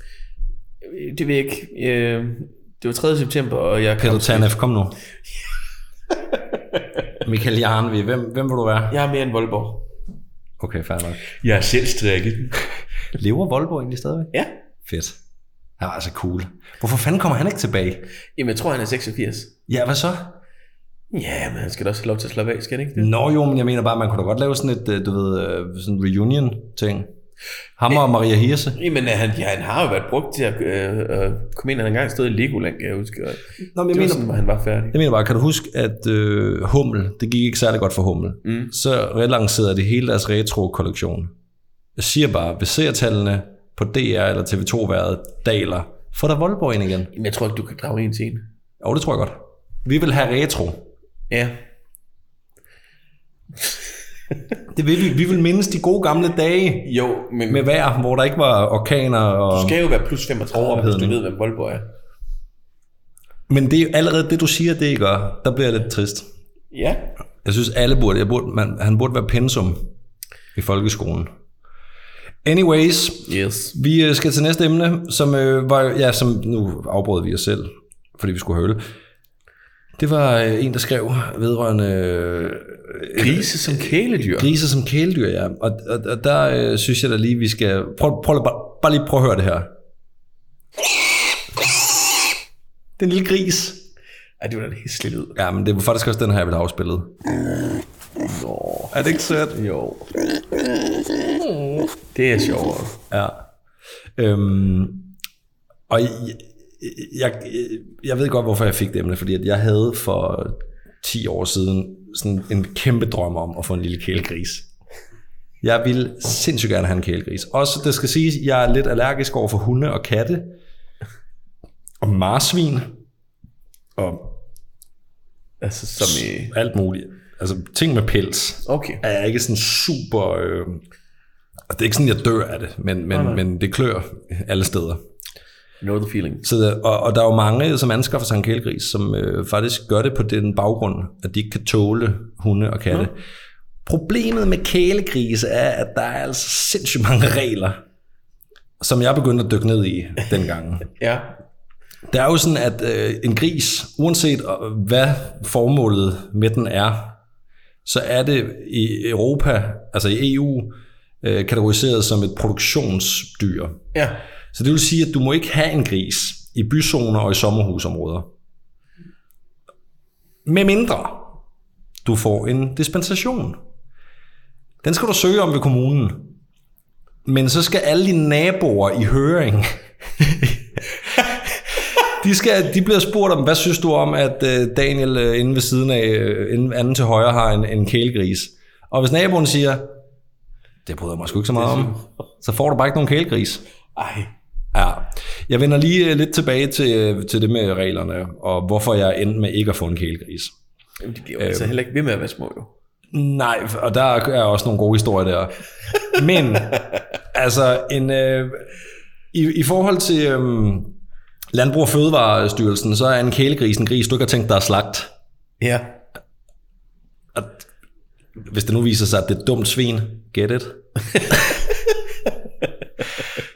[SPEAKER 1] Det ved jeg ikke. Øh, Det var 3. september, og jeg
[SPEAKER 2] Peter Tanef, kom nu. Michael Jarnvi, hvem, hvem vil du være?
[SPEAKER 1] Jeg er mere end Voldborg.
[SPEAKER 2] Okay, fair nok.
[SPEAKER 1] Jeg er selv strikket.
[SPEAKER 2] Lever Voldborg egentlig stadigvæk?
[SPEAKER 1] Ja.
[SPEAKER 2] Fedt. Han var altså cool. Hvorfor fanden kommer han ikke tilbage?
[SPEAKER 1] Jamen, jeg tror, han er 86.
[SPEAKER 2] Ja, hvad så?
[SPEAKER 1] Ja, men han skal da også have lov til at slappe af, skal han ikke det?
[SPEAKER 2] Nå jo, men jeg mener bare, man kunne da godt lave sådan et, øh, du ved, øh, sådan reunion-ting. Ham og Maria Hirse.
[SPEAKER 1] Jamen, han, ja, han har jo været brugt til at øh, øh, komme ind. Han engang stået i Legoland, kan jeg huske.
[SPEAKER 2] Nå, men
[SPEAKER 1] det
[SPEAKER 2] jeg
[SPEAKER 1] var
[SPEAKER 2] mener,
[SPEAKER 1] sådan, han var færdig.
[SPEAKER 2] jeg mener bare, kan du huske, at øh, Hummel, det gik ikke særlig godt for Hummel.
[SPEAKER 1] Mm.
[SPEAKER 2] Så relancerede det hele deres retro-kollektion. Jeg siger bare, hvis seertallene på DR eller TV2 været daler, får der Voldborg ind igen.
[SPEAKER 1] Jamen, jeg tror ikke, du kan drage en til en.
[SPEAKER 2] Jo, det tror jeg godt. Vi vil have retro.
[SPEAKER 1] Ja.
[SPEAKER 2] Det vil vi. Vi vil mindes de gode gamle dage
[SPEAKER 1] Jo, men
[SPEAKER 2] med vejr, hvor der ikke var orkaner. Og...
[SPEAKER 1] du skal jo være plus 35, hvis du ved, hvem Voldborg er.
[SPEAKER 2] Men det er allerede det, du siger, det I gør. Der bliver jeg lidt trist.
[SPEAKER 1] Ja.
[SPEAKER 2] Jeg synes, alle burde, jeg burde man, han burde være pensum i folkeskolen. Anyways,
[SPEAKER 1] Yes.
[SPEAKER 2] vi øh, skal til næste emne, som øh, var, ja, som nu afbrød vi os selv, fordi vi skulle øl. Det var øh, en, der skrev vedrørende øh,
[SPEAKER 1] Grise som kæledyr.
[SPEAKER 2] grise som kæledyr, ja. Og, og, og der øh, synes jeg da lige, vi skal... Prøv, prøv, bare, bare lige prøv at høre det her. Det er en lille gris.
[SPEAKER 1] Ej, det var da en hæslig lyd.
[SPEAKER 2] Ja, men det var faktisk også den her, jeg ville have afspillet.
[SPEAKER 1] Nå.
[SPEAKER 2] Er det ikke sødt?
[SPEAKER 1] Jo. Det er sjovere.
[SPEAKER 2] Ja. Øhm, og jeg, jeg, jeg ved godt, hvorfor jeg fik det emne, fordi at jeg havde for 10 år siden sådan en kæmpe drøm om at få en lille kælegris. Jeg vil sindssygt gerne have en kælegris. Også, det skal siges, jeg er lidt allergisk over for hunde og katte. Og marsvin. Og
[SPEAKER 1] Altså, som i...
[SPEAKER 2] alt muligt. Altså ting med pels.
[SPEAKER 1] Okay.
[SPEAKER 2] Er jeg ikke sådan super... Øh, det er ikke sådan, jeg dør af det, men, men,
[SPEAKER 1] nej.
[SPEAKER 2] men det klør alle steder.
[SPEAKER 1] Know the feeling.
[SPEAKER 2] Så og, og der er jo mange, som anskaffer sig en kælegris, som øh, faktisk gør det på den baggrund, at de ikke kan tåle hunde og katte. Problemet med kælegrise er, at der er altså sindssygt mange regler, som jeg begyndte at dykke ned i dengang.
[SPEAKER 1] Ja.
[SPEAKER 2] Det er jo sådan, at øh, en gris, uanset øh, hvad formålet med den er, så er det i Europa, altså i EU, øh, kategoriseret som et produktionsdyr.
[SPEAKER 1] Ja.
[SPEAKER 2] Så det vil sige, at du må ikke have en gris i byzoner og i sommerhusområder. Med mindre du får en dispensation. Den skal du søge om ved kommunen. Men så skal alle dine naboer i høring de, skal, de bliver spurgt om, hvad synes du om, at øh, Daniel øh, inde ved siden af, øh, inde anden til højre, har en, en kælegris. Og hvis naboen siger, det bryder jeg mig sgu ikke så meget om, så får du bare ikke nogen kælegris.
[SPEAKER 1] Ej.
[SPEAKER 2] Ja, jeg vender lige øh, lidt tilbage til, øh, til det med reglerne, og hvorfor jeg endte med ikke at få en kælegris.
[SPEAKER 1] Jamen, de bliver jo altså heller ikke ved med at være små, jo.
[SPEAKER 2] Nej, og der er også nogle gode historier der. Men, altså, en, øh, i, i forhold til øh, Landbrug og Fødevarestyrelsen, så er en kælegris en gris, du ikke har tænkt dig at slagt.
[SPEAKER 1] Ja.
[SPEAKER 2] Og hvis det nu viser sig, at det er et dumt svin, get it?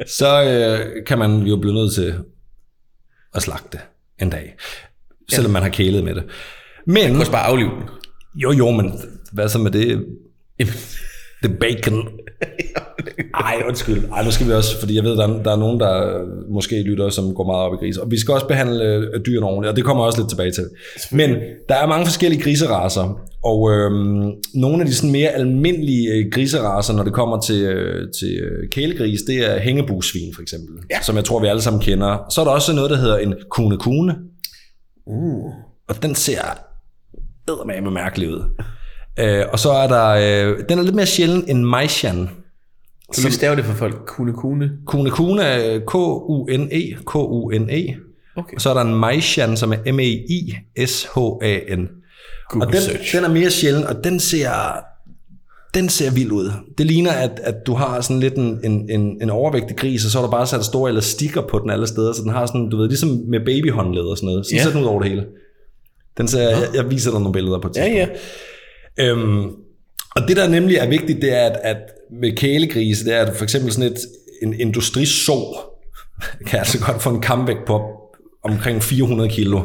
[SPEAKER 2] så øh, kan man jo blive nødt til at slagte en dag, selvom man har kælet med det. Men,
[SPEAKER 1] Du kan også bare aflive den.
[SPEAKER 2] jo jo, men hvad så med det? Det er bacon. Ej, undskyld. Ej, nu skal vi også, fordi jeg ved, der er, der er nogen, der måske lytter, som går meget op i grise. Og vi skal også behandle øh, dyrene ordentligt, og det kommer jeg også lidt tilbage til. Men der er mange forskellige griseraser, og øhm, nogle af de sådan mere almindelige øh, griseraser, når det kommer til, øh, til øh, kælegris, det er hængebusvin for eksempel,
[SPEAKER 1] Ja.
[SPEAKER 2] som jeg tror, vi alle sammen kender. Så er der også noget, der hedder en kune kune,
[SPEAKER 1] Uh.
[SPEAKER 2] og den ser eddermame mærkelig ud. Øh, og så er der, øh, den er lidt mere sjælden end Maishan.
[SPEAKER 1] Kan vi stave det for folk? Kune Kune.
[SPEAKER 2] Kune Kune er K-U-N-E, K-U-N-E.
[SPEAKER 1] Okay.
[SPEAKER 2] Og så er der en Maishan, som er M-E-I-S-H-A-N.
[SPEAKER 1] Google
[SPEAKER 2] Og den,
[SPEAKER 1] search.
[SPEAKER 2] den er mere sjælden, og den ser, den ser vild ud. Det ligner, at, at du har sådan lidt en, en, en, en overvægtig gris, og så har du bare sat store elastikker på den alle steder, så den har sådan, du ved, ligesom med babyhåndled og sådan noget. Sådan
[SPEAKER 1] Ja.
[SPEAKER 2] ser den ud over det hele. Den ser, jeg, jeg viser dig nogle billeder på et
[SPEAKER 1] Ja,
[SPEAKER 2] tidspunkt.
[SPEAKER 1] ja.
[SPEAKER 2] Øhm, og det, der nemlig er vigtigt, det er, at, at med kælegrise, det er, at for eksempel sådan et, en industriså kan altså godt få en kampvægt på omkring 400 kilo.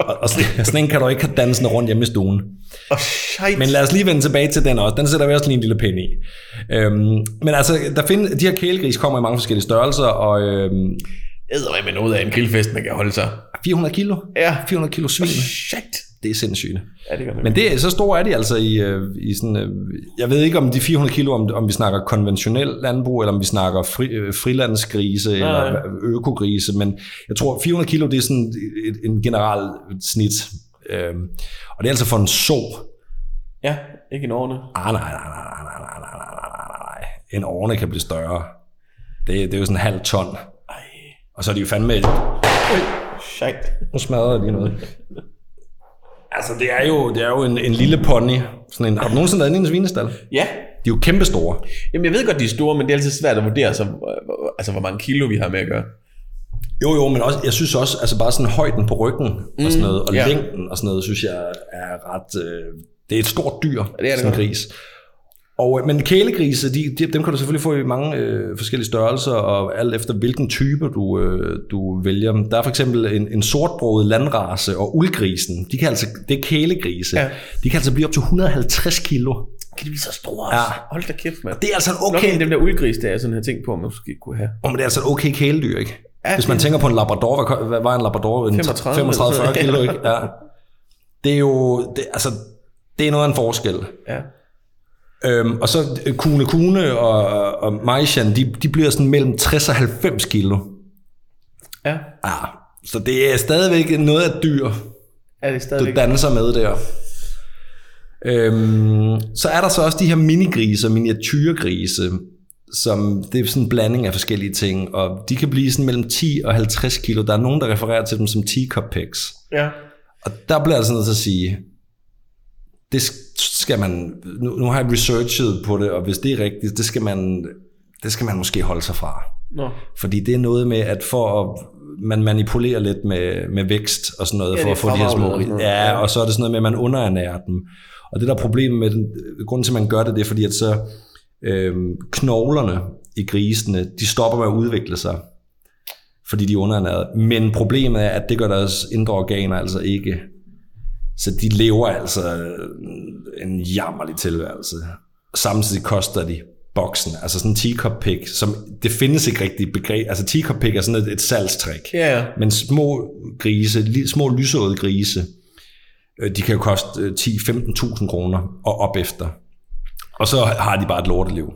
[SPEAKER 2] og, og sådan, sådan en kan du ikke have dansende rundt hjemme i stuen.
[SPEAKER 1] Og shit.
[SPEAKER 2] Men lad os lige vende tilbage til den også. Den sætter vi også lige en lille pind i. Øhm, men altså, der find, de her kælegris kommer i mange forskellige størrelser, og øhm,
[SPEAKER 1] æder med noget af en grillfest, man kan holde sig.
[SPEAKER 2] 400 kilo.
[SPEAKER 1] Ja.
[SPEAKER 2] 400 kilo svin.
[SPEAKER 1] Shit.
[SPEAKER 2] Det er sindssygt.
[SPEAKER 1] Ja, det gør det.
[SPEAKER 2] Men det, så store er de altså i, øh, i sådan, øh, jeg ved ikke om de 400 kilo, om, om vi snakker konventionel landbrug, eller om vi snakker fri, øh, frilandsgrise,
[SPEAKER 1] Nej.
[SPEAKER 2] eller økogrise, men jeg tror 400 kilo, det er sådan et, en general snit. Øhm, og det er altså for en så.
[SPEAKER 1] Ja, ikke en årene.
[SPEAKER 2] Ah, nej, nej, nej, nej, nej, nej, nej, nej. En årne kan blive større. Det, det er jo sådan en halv ton.
[SPEAKER 1] Ej.
[SPEAKER 2] Og så er de jo fandme...
[SPEAKER 1] Shit.
[SPEAKER 2] Nu smadrer jeg lige noget. Altså, det er jo, det er jo en, en lille pony. Sådan en, har du nogensinde været inde i en svinestal? De
[SPEAKER 1] Ja.
[SPEAKER 2] er jo kæmpe store.
[SPEAKER 1] Jamen, jeg ved godt, de er store, men det er altid svært at vurdere, så, hvor- altså, hvor mange kilo vi har med at gøre.
[SPEAKER 2] Jo, jo, men også, jeg synes også, altså bare sådan højden på ryggen og sådan noget, og
[SPEAKER 1] ja.
[SPEAKER 2] længden og sådan noget, synes jeg er ret... Øh, det er et stort dyr,
[SPEAKER 1] det er det
[SPEAKER 2] sådan en gris. Og, øh, men kælegrise, de, de, dem kan du selvfølgelig få i mange øh, forskellige størrelser, og alt efter hvilken type du, øh, du vælger. Der er for eksempel en, en sortbroget landrace og uldgrisen. De kan altså, det er kælegrise.
[SPEAKER 1] Ja.
[SPEAKER 2] De kan altså blive op til 150 kilo.
[SPEAKER 1] Kan de blive så store?
[SPEAKER 2] Ja.
[SPEAKER 1] Hold da kæft, mand.
[SPEAKER 2] Det er altså en
[SPEAKER 1] Okay. Nok en dem der uldgris, der jeg sådan har tænkt på, man måske kunne have.
[SPEAKER 2] oh, men det er altså et okay kæledyr, ikke?
[SPEAKER 1] Ja,
[SPEAKER 2] Hvis man tænker på en labrador, hvad, hvad var en labrador? En
[SPEAKER 1] 35
[SPEAKER 2] 35-40 kilo, ikke? Ja. Det er jo, det, altså, det er noget af en forskel.
[SPEAKER 1] Ja.
[SPEAKER 2] Øhm, og så øh, Kune Kune og, og Maishan, de, de bliver sådan mellem 60 og 90 kilo.
[SPEAKER 1] Ja.
[SPEAKER 2] Ja, så det er stadigvæk noget af dyr,
[SPEAKER 1] Er det
[SPEAKER 2] du
[SPEAKER 1] stadigvæk?
[SPEAKER 2] danser med der. Øhm, så er der så også de her minigrise, miniatyrgrise, som det er sådan en blanding af forskellige ting, og de kan blive sådan mellem 10 og 50 kilo. Der er nogen, der refererer til dem som teacup pigs.
[SPEAKER 1] Ja.
[SPEAKER 2] Og der bliver jeg altså nødt til at sige, det skal man, nu, nu har jeg researchet på det, og hvis det er rigtigt, det skal man, det skal man måske holde sig fra.
[SPEAKER 1] Nå.
[SPEAKER 2] Fordi det er noget med, at for at man manipulerer lidt med, med vækst og sådan noget,
[SPEAKER 1] Ja,
[SPEAKER 2] for at få de her små... Ja, og så er det sådan noget med, at man underernærer dem. Og det der er problemet med den, grunden til, at man gør det, det er fordi, at så øhm, knoglerne i grisene, de stopper med at udvikle sig, fordi de er underernæret. Men problemet er, at det gør deres indre organer altså ikke. Så de lever altså en jammerlig tilværelse. Samtidig koster de boksen, altså sådan en teacup pig, som det findes ikke rigtig begreb, altså teacup pig er sådan et, et salgstrik.
[SPEAKER 1] Ja.
[SPEAKER 2] Men små grise, li- små lysåede grise, øh, de kan jo koste øh, 10-15.000 kroner og op efter. Og så har de bare et lorteliv.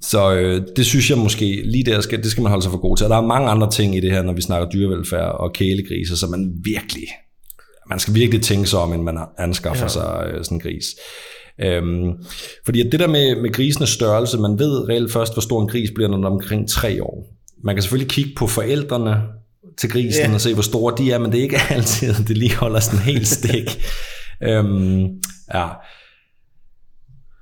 [SPEAKER 2] Så øh, det synes jeg måske, lige der skal, det skal man holde sig for god til. Og der er mange andre ting i det her, når vi snakker dyrevelfærd og kælegriser, som man virkelig, man skal virkelig tænke sig om, inden man anskaffer ja. sig øh, sådan en gris. Øhm, fordi at det der med, med grisenes størrelse, man ved reelt først, hvor stor en gris bliver, når den er omkring tre år. Man kan selvfølgelig kigge på forældrene til grisen
[SPEAKER 1] Ja.
[SPEAKER 2] og se, hvor store de er, men det er ikke altid, at det lige holder sådan helt stik. øhm, ja.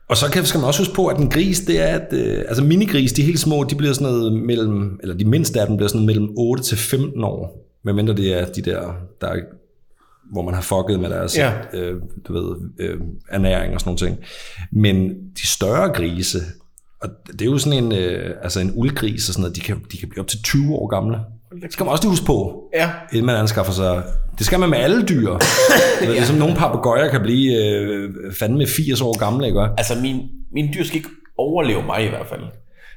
[SPEAKER 2] Og så kan, skal man også huske på, at en gris, det er, at øh, altså minigris, de helt små, de bliver sådan noget mellem, eller de mindste af dem bliver sådan noget mellem 8 til 15 år, medmindre det er de der, der er, hvor man har fucket med deres
[SPEAKER 1] Ja.
[SPEAKER 2] øh, du ved, øh, ernæring og sådan nogle ting. Men de større grise, og det er jo sådan en, øh, altså en uldgris og sådan noget, de kan, de kan blive op til 20 år gamle. Det skal man også lige huske på,
[SPEAKER 1] Ja.
[SPEAKER 2] inden man anskaffer sig. Det skal man med alle dyr. ja. Ligesom nogle papegøjer kan blive øh, fandme 80 år gamle, ikke?
[SPEAKER 1] Altså, min, min dyr skal ikke overleve mig i hvert fald.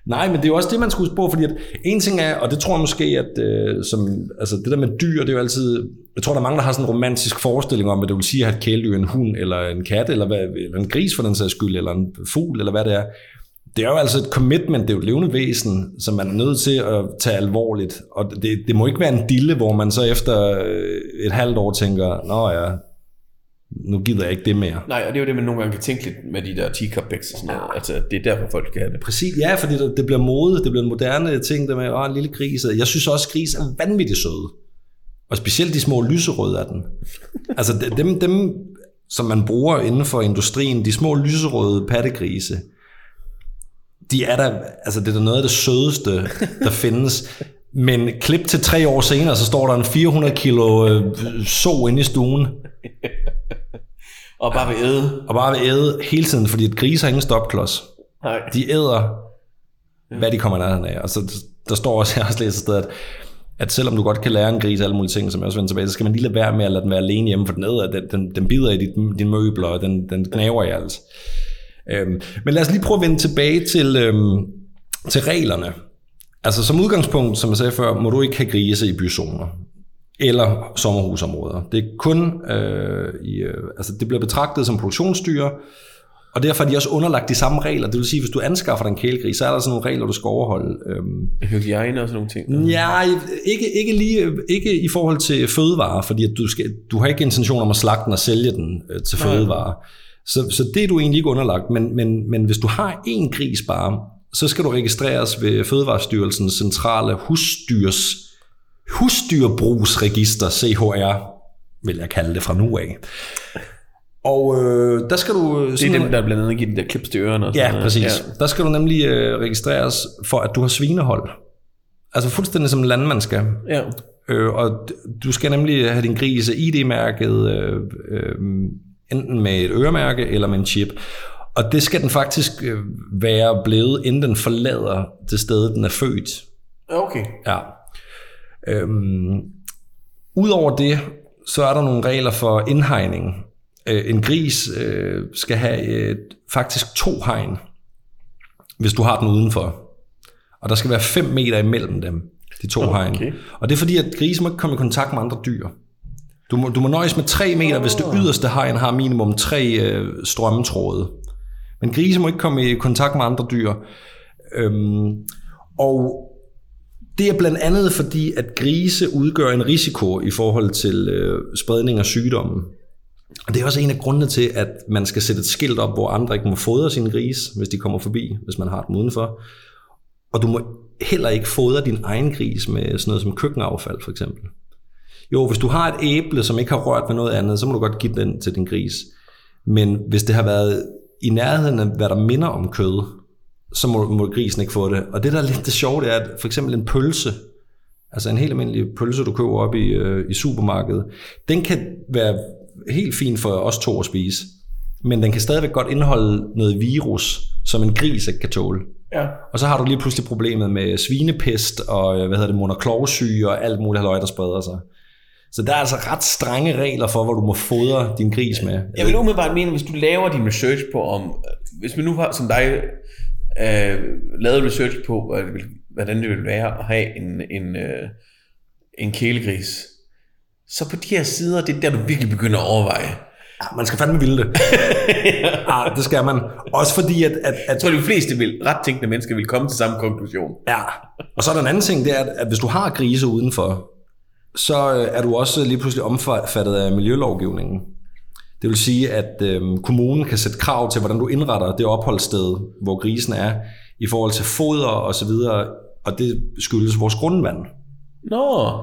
[SPEAKER 2] Nej, men det er jo også det, man skal huske på, fordi at en ting er, og det tror jeg måske, at øh, som, altså det der med dyr, det er jo altid, jeg tror, der er mange, der har sådan en romantisk forestilling om, hvad det vil sige at have et kæledyr, en hund, eller en kat, eller, hvad, eller en gris for den sags skyld, eller en fugl, eller hvad det er. Det er jo altså et commitment, det er jo et levende væsen, som man er nødt til at tage alvorligt. Og det, det må ikke være en dille, hvor man så efter øh, et halvt år tænker, nå ja, nu gider jeg ikke det mere.
[SPEAKER 1] Nej, og det er jo det, man nogle gange kan tænke lidt med de der teacup pigs og sådan noget. Altså, det er derfor, folk skal have det.
[SPEAKER 2] Præcis, ja, fordi det, det bliver mode, det bliver en moderne ting, der med, åh, en lille gris. Jeg synes også, at gris er vanvittigt søde. Og specielt de små lyserøde af den. Altså de- dem, dem, som man bruger inden for industrien, de små lyserøde pattegrise, de er der, altså det er da noget af det sødeste, der findes. Men klip til tre år senere, så står der en 400 kilo øh, så inde i stuen,
[SPEAKER 1] Og bare ved æde.
[SPEAKER 2] og bare vil æde hele tiden, fordi et gris har ingen stopklods.
[SPEAKER 1] Nej.
[SPEAKER 2] de æder, hvad de kommer nærheden af. Og så der står også, jeg har også læst et sted, at, at selvom du godt kan lære en gris alle mulige ting, som jeg også vender tilbage, så skal man lige lade være med at lade den være alene hjemme, for den æder, den, den, den bider i dit, dine møbler, og den, den knaver i alt. Øhm, men lad os lige prøve at vende tilbage til, øhm, til reglerne. Altså som udgangspunkt, som jeg sagde før, må du ikke have grise i byzoner eller sommerhusområder. Det er kun, øh, i, øh, altså det bliver betragtet som produktionsdyr, og derfor er de også underlagt de samme regler. Det vil sige, hvis du anskaffer dig en kælegris, så er der sådan nogle regler, du skal overholde. Øhm,
[SPEAKER 1] Hygiejne og sådan nogle ting.
[SPEAKER 2] Ja, ikke, ikke, lige, ikke i forhold til fødevarer, fordi at du, skal, du har ikke intention om at slagte den og sælge den øh, til
[SPEAKER 1] Nej.
[SPEAKER 2] fødevarer. Så, så det er du egentlig ikke underlagt. Men, men, men hvis du har én gris bare, så skal du registreres ved Fødevarestyrelsens centrale husdyrs, husdyrbrugsregister, CHR, vil jeg kalde det fra nu af. Og øh, der skal du...
[SPEAKER 1] Det er dem, der blandt andet giver de der klips til ørerne og sådan
[SPEAKER 2] Ja,
[SPEAKER 1] noget.
[SPEAKER 2] præcis. Ja. Der skal du nemlig øh, registreres for, at du har svinehold. Altså fuldstændig som landmand skal.
[SPEAKER 1] Ja.
[SPEAKER 2] Øh, og du skal nemlig have din grise ID-mærket øh, øh, enten med et øremærke eller med en chip. Og det skal den faktisk øh, være blevet, inden den forlader det sted, den er født.
[SPEAKER 1] Okay.
[SPEAKER 2] Ja. Øhm, Udover det, så er der nogle regler for indhegning. Øh, en gris øh, skal have øh, faktisk to hegn, hvis du har den udenfor. Og der skal være 5 meter imellem dem, de to
[SPEAKER 1] Okay.
[SPEAKER 2] hegn. Og det er fordi, at grise må ikke komme i kontakt med andre dyr. Du må, du må nøjes med 3 meter, hvis det yderste hegn har minimum 3 øh, strømmetråde. Men grise må ikke komme i kontakt med andre dyr. Øhm, og det er blandt andet fordi, at grise udgør en risiko i forhold til øh, spredning af sygdomme. Og det er også en af grundene til, at man skal sætte et skilt op, hvor andre ikke må fodre sine gris, hvis de kommer forbi, hvis man har dem udenfor. Og du må heller ikke fodre din egen gris med sådan noget som køkkenaffald, for eksempel. Jo, hvis du har et æble, som ikke har rørt ved noget andet, så må du godt give den til din gris. Men hvis det har været i nærheden af, hvad der minder om kød, så må, må grisen ikke få det. Og det, der er lidt det sjove, det er, at for eksempel en pølse, altså en helt almindelig pølse, du køber op i, øh, i supermarkedet, den kan være helt fin for os to at spise, men den kan stadigvæk godt indeholde noget virus, som en gris ikke kan tåle.
[SPEAKER 1] Ja.
[SPEAKER 2] Og så har du lige pludselig problemet med svinepest og øh, hvad hedder det, monoklovsyge og alt muligt halløj, der spreder sig. Så der er altså ret strenge regler for, hvor du må fodre din gris med.
[SPEAKER 1] Jeg vil umiddelbart mene, hvis du laver din research på, om, hvis man nu har, som dig, øh, lavet research på, hvad det vil- hvordan det vil være at have en, en, øh, en kælegris, så på de her sider, det er der, du virkelig begynder at overveje.
[SPEAKER 2] Ja, man skal fandme ville det. ja, det skal man. Også fordi, at, at, at
[SPEAKER 1] Jeg tror, de fleste vil, ret tænkende mennesker vil komme til samme konklusion.
[SPEAKER 2] Ja, og så er der en anden ting, det er, at, at hvis du har grise udenfor, så øh, er du også lige pludselig omfattet af miljølovgivningen. Det vil sige, at øh, kommunen kan sætte krav til, hvordan du indretter det opholdssted, hvor grisen er, i forhold til foder og så videre, og det skyldes vores grundvand.
[SPEAKER 1] Nå,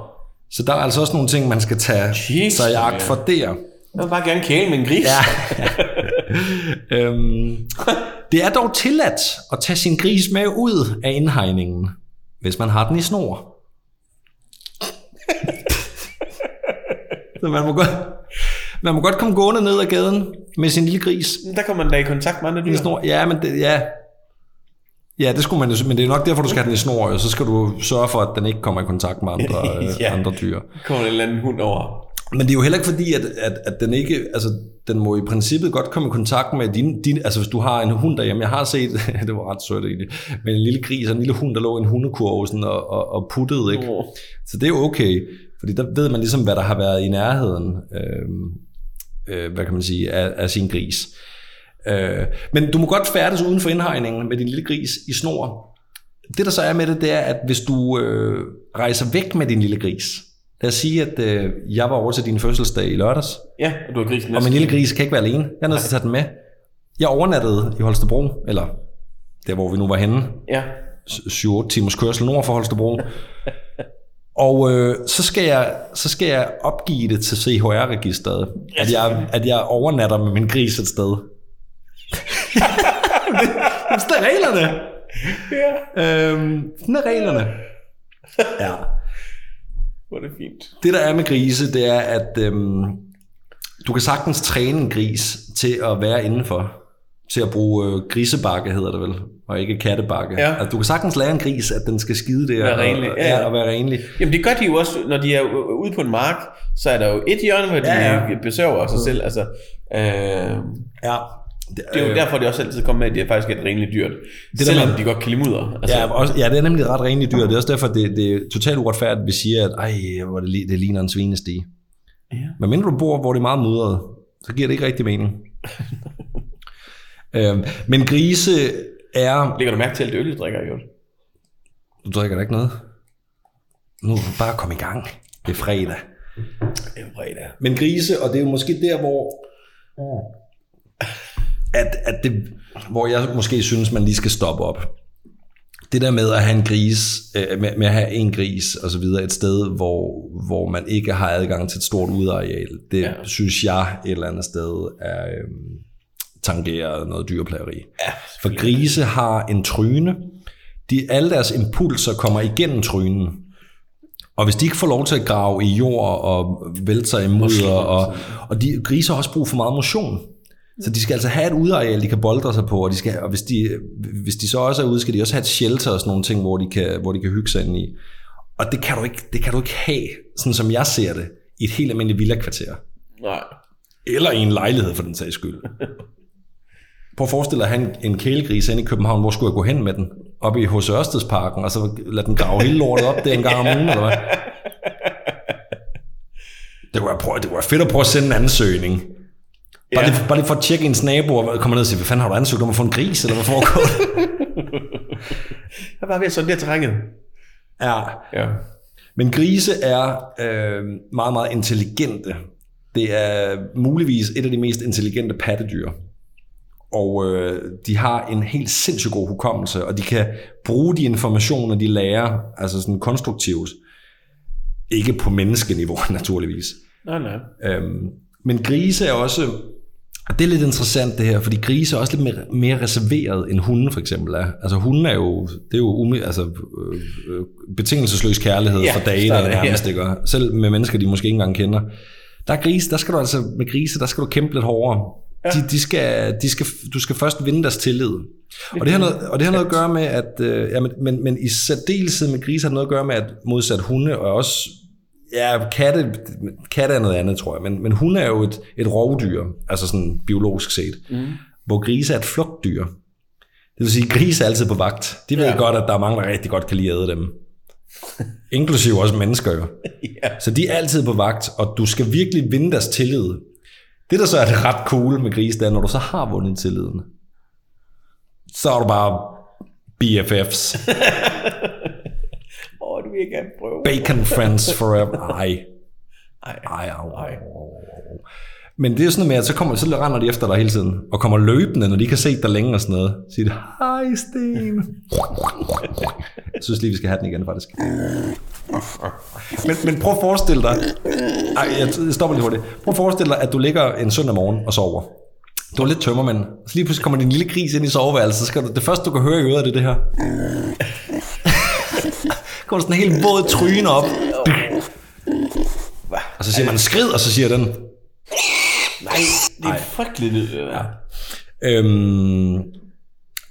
[SPEAKER 2] Så der er altså også nogle ting, man skal tage
[SPEAKER 1] Jesus,
[SPEAKER 2] sig i agt for der.
[SPEAKER 1] jeg vil bare gerne kæle med en gris.
[SPEAKER 2] Ja. øhm, det er dog tilladt at tage sin gris med ud af indhegningen, hvis man har den i snor. Så man må godt, man må godt komme gående ned ad gaden med sin lille gris
[SPEAKER 1] Der kommer man da i kontakt med andre dyr.
[SPEAKER 2] snor. Ja, men det, ja. Ja, det skulle man men det er nok derfor, du skal have den i snor, og så skal du sørge for, at den ikke kommer i kontakt med andre, øh,
[SPEAKER 1] Ja.
[SPEAKER 2] andre dyr.
[SPEAKER 1] kommer en eller anden hund over.
[SPEAKER 2] Men det er jo heller ikke fordi, at, at, at den ikke, altså den må i princippet godt komme i kontakt med din, din altså hvis du har en hund derhjemme, jeg har set, det var ret sødt egentlig, men en lille gris og en lille hund, der lå i en hundekurv sådan, og, og, og puttede, ikke?
[SPEAKER 1] Åh.
[SPEAKER 2] Så det er okay, fordi der ved man ligesom, hvad der har været i nærheden, øh, øh, hvad kan man sige, af, af sin gris. Øh, men du må godt færdes uden for indhegningen med din lille gris i snor. Det der så er med det, det er, at hvis du øh, rejser væk med din lille gris, lad os sige, at øh, jeg var over til din fødselsdag i lørdags,
[SPEAKER 1] Ja, og du har grisen
[SPEAKER 2] og min lille gris kan ikke være alene. Jeg er nødt til at tage den med. Jeg overnattede i Holstebro, eller der hvor vi nu var henne,
[SPEAKER 1] Ja.
[SPEAKER 2] 7-8 timers kørsel nord for Holstebro. Og øh, så, skal jeg, så skal jeg opgive det til CHR-registeret, at jeg, at jeg overnatter med min gris et sted. det, sådan er reglerne.
[SPEAKER 1] Ja.
[SPEAKER 2] Øhm, sådan er reglerne. Ja.
[SPEAKER 1] Hvor er det fint.
[SPEAKER 2] Det der er med grise, det er, at øhm, du kan sagtens træne en gris til at være indenfor. Til at bruge øh, grisebakke, hedder det vel, og ikke kattebakke.
[SPEAKER 1] Ja.
[SPEAKER 2] Altså, du kan sagtens lære en gris, at den skal skide der.
[SPEAKER 1] Være
[SPEAKER 2] og-
[SPEAKER 1] renlig,
[SPEAKER 2] Og,
[SPEAKER 1] ja,
[SPEAKER 2] ja, og være renlig.
[SPEAKER 1] Jamen det gør de jo også, når de er ude på en mark, så er der jo et hjørne, hvor de
[SPEAKER 2] Ja,
[SPEAKER 1] ja, besøger sig selv. Altså, øh,
[SPEAKER 2] Ja. Det,
[SPEAKER 1] det er jo derfor, det også altid kommer med, at det er faktisk et renligt dyrt.
[SPEAKER 2] der
[SPEAKER 1] Det selvom
[SPEAKER 2] med-
[SPEAKER 1] de godt kan lide. Altså,
[SPEAKER 2] Ja, også, ja, det er nemlig ret renligt dyr. Det er også derfor, det, det er totalt uretfærdigt, at vi siger, at ej, hvor det, det ligner en svinestige.
[SPEAKER 1] Ja.
[SPEAKER 2] Men mindre du bor, hvor det er meget mudret, så giver det ikke rigtig mening. øhm, men grise er...
[SPEAKER 1] Lægger du mærke til alt det øl, du drikker, jo?
[SPEAKER 2] Du drikker da ikke noget? Nu er du bare komme i gang. Det er fredag.
[SPEAKER 1] Det er fredag.
[SPEAKER 2] Men grise, og det er jo måske der, hvor... At, at det, hvor jeg måske synes, man lige skal stoppe op. Det der med at have en gris, øh, med, med at have en gris og så videre, et sted, hvor, hvor man ikke har adgang til et stort udareal, det
[SPEAKER 1] Ja.
[SPEAKER 2] synes jeg et eller andet sted er øh, tangerer noget dyrplageri.
[SPEAKER 1] Ja,
[SPEAKER 2] For grise har en tryne. De, alle deres impulser kommer igennem trynen. Og hvis de ikke får lov til at grave i jord og vælte sig i mudder, og, og de grise har også brug for meget motion. Så de skal altså have et udareal, de kan boldre sig på, og, de skal, og hvis, de, hvis de så også er ude, skal de også have et shelter og sådan nogle ting, hvor de kan, hvor de kan hygge sig ind i. Og det kan, du ikke, det kan du ikke have, sådan som jeg ser det, i et helt almindeligt villa-kvarter.
[SPEAKER 1] Nej.
[SPEAKER 2] Eller i en lejlighed, for den sags skyld. Prøv at forestille dig at have en, en kælegris inde i København. Hvor skulle jeg gå hen med den? Op i H.C. Ørstedsparken, og så lade den grave hele lortet op der en gang om ugen, eller hvad? Det være, prøv, det være fedt at prøve at sende en ansøgning. Bare,
[SPEAKER 1] Ja.
[SPEAKER 2] lige, bare lige for at tjekke ens nabo, og komme ned og sige, hvad fanden har du ansøgt om at få en gris, eller hvad foregår der?
[SPEAKER 1] Jeg bare ved at sondere terrænet.
[SPEAKER 2] ja.
[SPEAKER 1] Ja.
[SPEAKER 2] Men grise er øh, meget, meget intelligente. Det er muligvis et af de mest intelligente pattedyr. Og øh, de har en helt sindssygt god hukommelse, og de kan bruge de informationer, de lærer, altså sådan konstruktivt. Ikke på menneskeniveau, naturligvis.
[SPEAKER 1] Nej, nej.
[SPEAKER 2] Øhm, men grise er også Og det er lidt interessant det her, fordi grise er også lidt mere, mere reserveret end hunde for eksempel er. Altså hunden er jo, det er jo ume, altså, øh, øh, betingelsesløs kærlighed
[SPEAKER 1] Ja,
[SPEAKER 2] for
[SPEAKER 1] er
[SPEAKER 2] eller
[SPEAKER 1] det,
[SPEAKER 2] nærmest, ikke? Og Selv med mennesker, de måske ikke engang kender. Der er grise, der skal du altså, med grise, der skal du kæmpe lidt hårdere. Ja. De, de skal, de skal, du skal først vinde deres tillid. Og det har noget, og det har noget at gøre med, at, øh, ja, men, men, men i særdeleshed med grise har det noget at gøre med, at modsat hunde og også Ja, katte, katte er noget andet, tror jeg. Men, men hunde er jo et, et rovdyr, altså sådan biologisk set. Mm. Hvor grise er et flugtdyr. Det vil sige, at grise er altid på vagt. De ved ja.
[SPEAKER 1] Ja.
[SPEAKER 2] godt, at der er mange, der rigtig godt kan lide at æde dem. Inklusive også mennesker jo.
[SPEAKER 1] Ja.
[SPEAKER 2] Så de er altid på vagt, og du skal virkelig vinde deres tillid. Det, der så er det ret cool med grise, det er, når du så har vundet tilliden, så er du bare BFFs.
[SPEAKER 1] Åh, du vil gerne prøve.
[SPEAKER 2] Bacon friends forever. Ej.
[SPEAKER 1] Ej,
[SPEAKER 2] Ej, au,
[SPEAKER 1] Ej.
[SPEAKER 2] Men det er sådan noget med, at så, kommer, så render de efter dig hele tiden, og kommer løbende, når de kan se dig længe og sådan noget. Så siger de, hej Sten. Jeg synes lige, vi skal have den igen, faktisk. Men, men prøv at forestille dig, ej, jeg stopper lige hurtigt. Prøv at forestille dig, at du ligger en søndag morgen og sover. Du er lidt tømmermand. Så lige pludselig kommer din lille gris ind i soveværelset. Så skal du, det første, du kan høre i øret, det er det her. kommer sådan en helt våd tryne op. Og så siger man skrid, og så siger den,
[SPEAKER 1] Nej, det er frygteligt lyd, det der.
[SPEAKER 2] Øhm,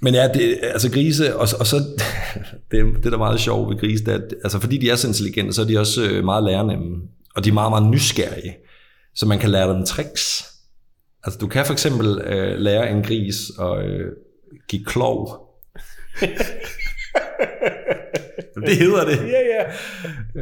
[SPEAKER 2] men ja, det, altså grise, og, og så, det, det der er meget sjovt ved grise, det er, at, altså fordi de er så intelligente, så er de også øh, meget lærernemme, og de er meget, meget nysgerrige, så man kan lære dem tricks. Altså du kan for eksempel øh, lære en gris at øh, give klov. det hedder det.
[SPEAKER 1] Ja, ja.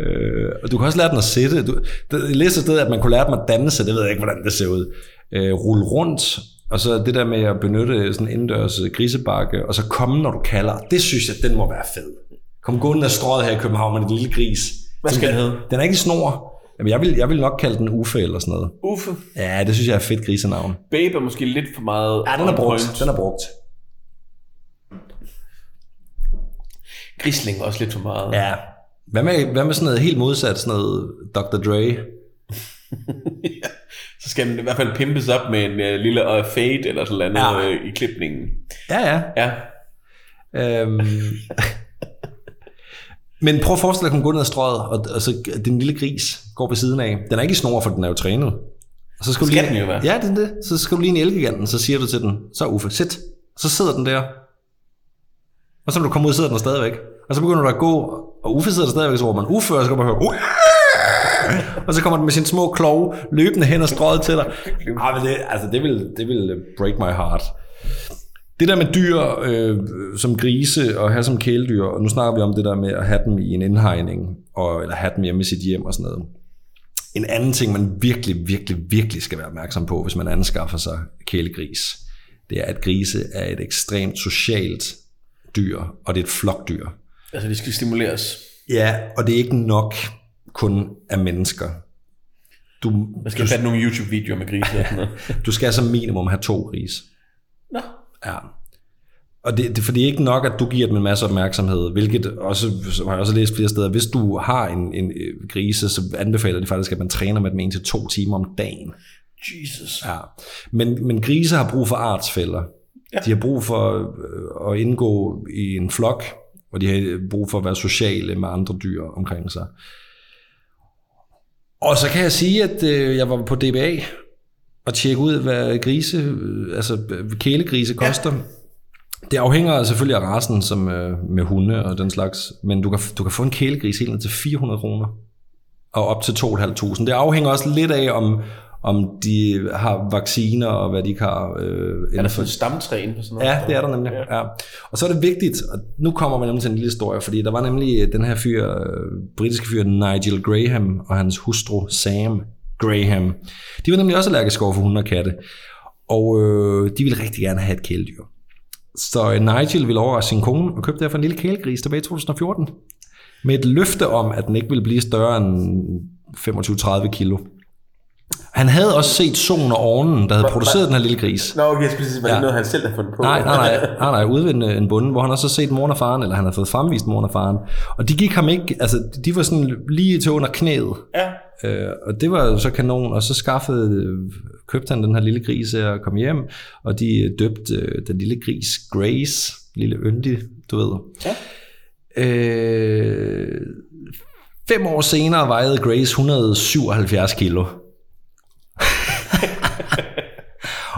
[SPEAKER 2] Øh, og du kan også lære den at sætte. Du, det, jeg læste et sted, at man kunne lære dem at danse. Det ved jeg ikke, hvordan det ser ud. Øh, rulle rundt. Og så det der med at benytte sådan en indendørs grisebakke, og så komme, når du kalder. Det synes jeg, den må være fed. Kom gående af strøget her i København med en lille gris.
[SPEAKER 1] Hvad skal
[SPEAKER 2] den
[SPEAKER 1] hedde?
[SPEAKER 2] Den er ikke snor. Jamen, jeg vil, jeg vil nok kalde den Uffe eller sådan noget.
[SPEAKER 1] Uffe.
[SPEAKER 2] Ja, det synes jeg er fedt grisenavn.
[SPEAKER 1] Babe er måske lidt for meget
[SPEAKER 2] Ja, den er brugt. Den er brugt.
[SPEAKER 1] Grisling også lidt for meget.
[SPEAKER 2] Ja. Hvad med, hvad med sådan noget helt modsat, sådan noget Dr. Dre?
[SPEAKER 1] Så skal den i hvert fald pimpes op med en uh, lille uh, fade eller sådan noget
[SPEAKER 2] Ja.
[SPEAKER 1] ja. i klipningen.
[SPEAKER 2] Ja, ja.
[SPEAKER 1] Ja.
[SPEAKER 2] Øhm. Men prøv at forestille dig at kunne gå ned ad strøget, og, og så din lille gris går ved siden af. Den er ikke i snor, for den er jo trænet. Og så skal, du
[SPEAKER 1] Skal
[SPEAKER 2] lige,
[SPEAKER 1] den jo være.
[SPEAKER 2] Ja, det er det. Så skal du lige i elgiganten, så siger du til den, så Uffe, sit. Så sidder den der. Og så når du kommer ud, sidder den stadigvæk. Og så begynder du at gå, og Uffe sidder der stadigvæk, så råber man Uffe, og så kan man høre, Uffe! og så kommer den med sin små klove løbende hen og strøget til dig. Ah, men det, altså, det vil, det vil øh, break my heart. Det der med dyr øh, som grise og have som kæledyr, og nu snakker vi om det der med at have dem i en indhegning, og, eller have dem hjemme i sit hjem og sådan noget. En anden ting, man virkelig, virkelig, virkelig skal være opmærksom på, hvis man anskaffer sig kælegris, det er, at grise er et ekstremt socialt dyr, og det er et flokdyr.
[SPEAKER 1] Altså, de skal stimuleres.
[SPEAKER 2] Ja, og det er ikke nok kun af mennesker. Du,
[SPEAKER 1] Man skal fatte nogle YouTube-videoer med grise og sådan noget.
[SPEAKER 2] du skal som minimum have to gris.
[SPEAKER 1] Nå.
[SPEAKER 2] Ja. Og det, det, for det er ikke nok, at du giver dem en masse opmærksomhed, hvilket også, som jeg også læst flere steder, hvis du har en, en øh, grise, så anbefaler de faktisk, at man træner med dem en til to timer om dagen.
[SPEAKER 1] Jesus.
[SPEAKER 2] Ja. Men, men grise har brug for artsfælder. Ja. De har brug for øh, at indgå i en flok, og de har brug for at være sociale med andre dyr omkring sig. Og så kan jeg sige, at øh, jeg var på DBA og tjekke ud, hvad grise, øh, altså kælegrise koster. Ja. Det afhænger selvfølgelig af rasen, som øh, med hunde og den slags, men du kan, du kan få en kælegris helt ned til 400 kroner og op til 2.500. Det afhænger også lidt af, om, om de har vacciner og hvad de kan har. Øh,
[SPEAKER 1] Er der
[SPEAKER 2] for-
[SPEAKER 1] sådan et stamtræ inden for sådan noget?
[SPEAKER 2] Ja, det er der nemlig. Ja. Ja. Og så er det vigtigt, og nu kommer man nemlig til en lille historie, fordi der var nemlig den her fyr, øh, britiske fyr Nigel Graham og hans hustru Sam Graham. De var nemlig også allergiske over for hunde og katte, og øh, de ville rigtig gerne have et kæledyr. Så øh, Nigel ville overraske sin kone og købte derfor en lille kælegris tilbage i 2014, med et løfte om, at den ikke ville blive større end 25-30 kilo. Han havde også set solen og ovnen, der havde produceret den her lille gris.
[SPEAKER 1] Nå, okay, jeg skulle sige, var det
[SPEAKER 2] Ja.
[SPEAKER 1] noget, han selv havde fundet på?
[SPEAKER 2] Nej, nej, nej, nej, nej ved en, bonde, hvor han også har set moren og faren, eller han har fået fremvist moren og faren. Og de gik ham ikke, altså de var sådan lige til under knæet.
[SPEAKER 1] Ja.
[SPEAKER 2] Øh, og det var jo så kanon, og så skaffede købte han den her lille gris og kom hjem, og de døbte øh, den lille gris Grace, lille yndig, du ved.
[SPEAKER 1] Ja.
[SPEAKER 2] Øh, fem år senere vejede Grace 177 kilo.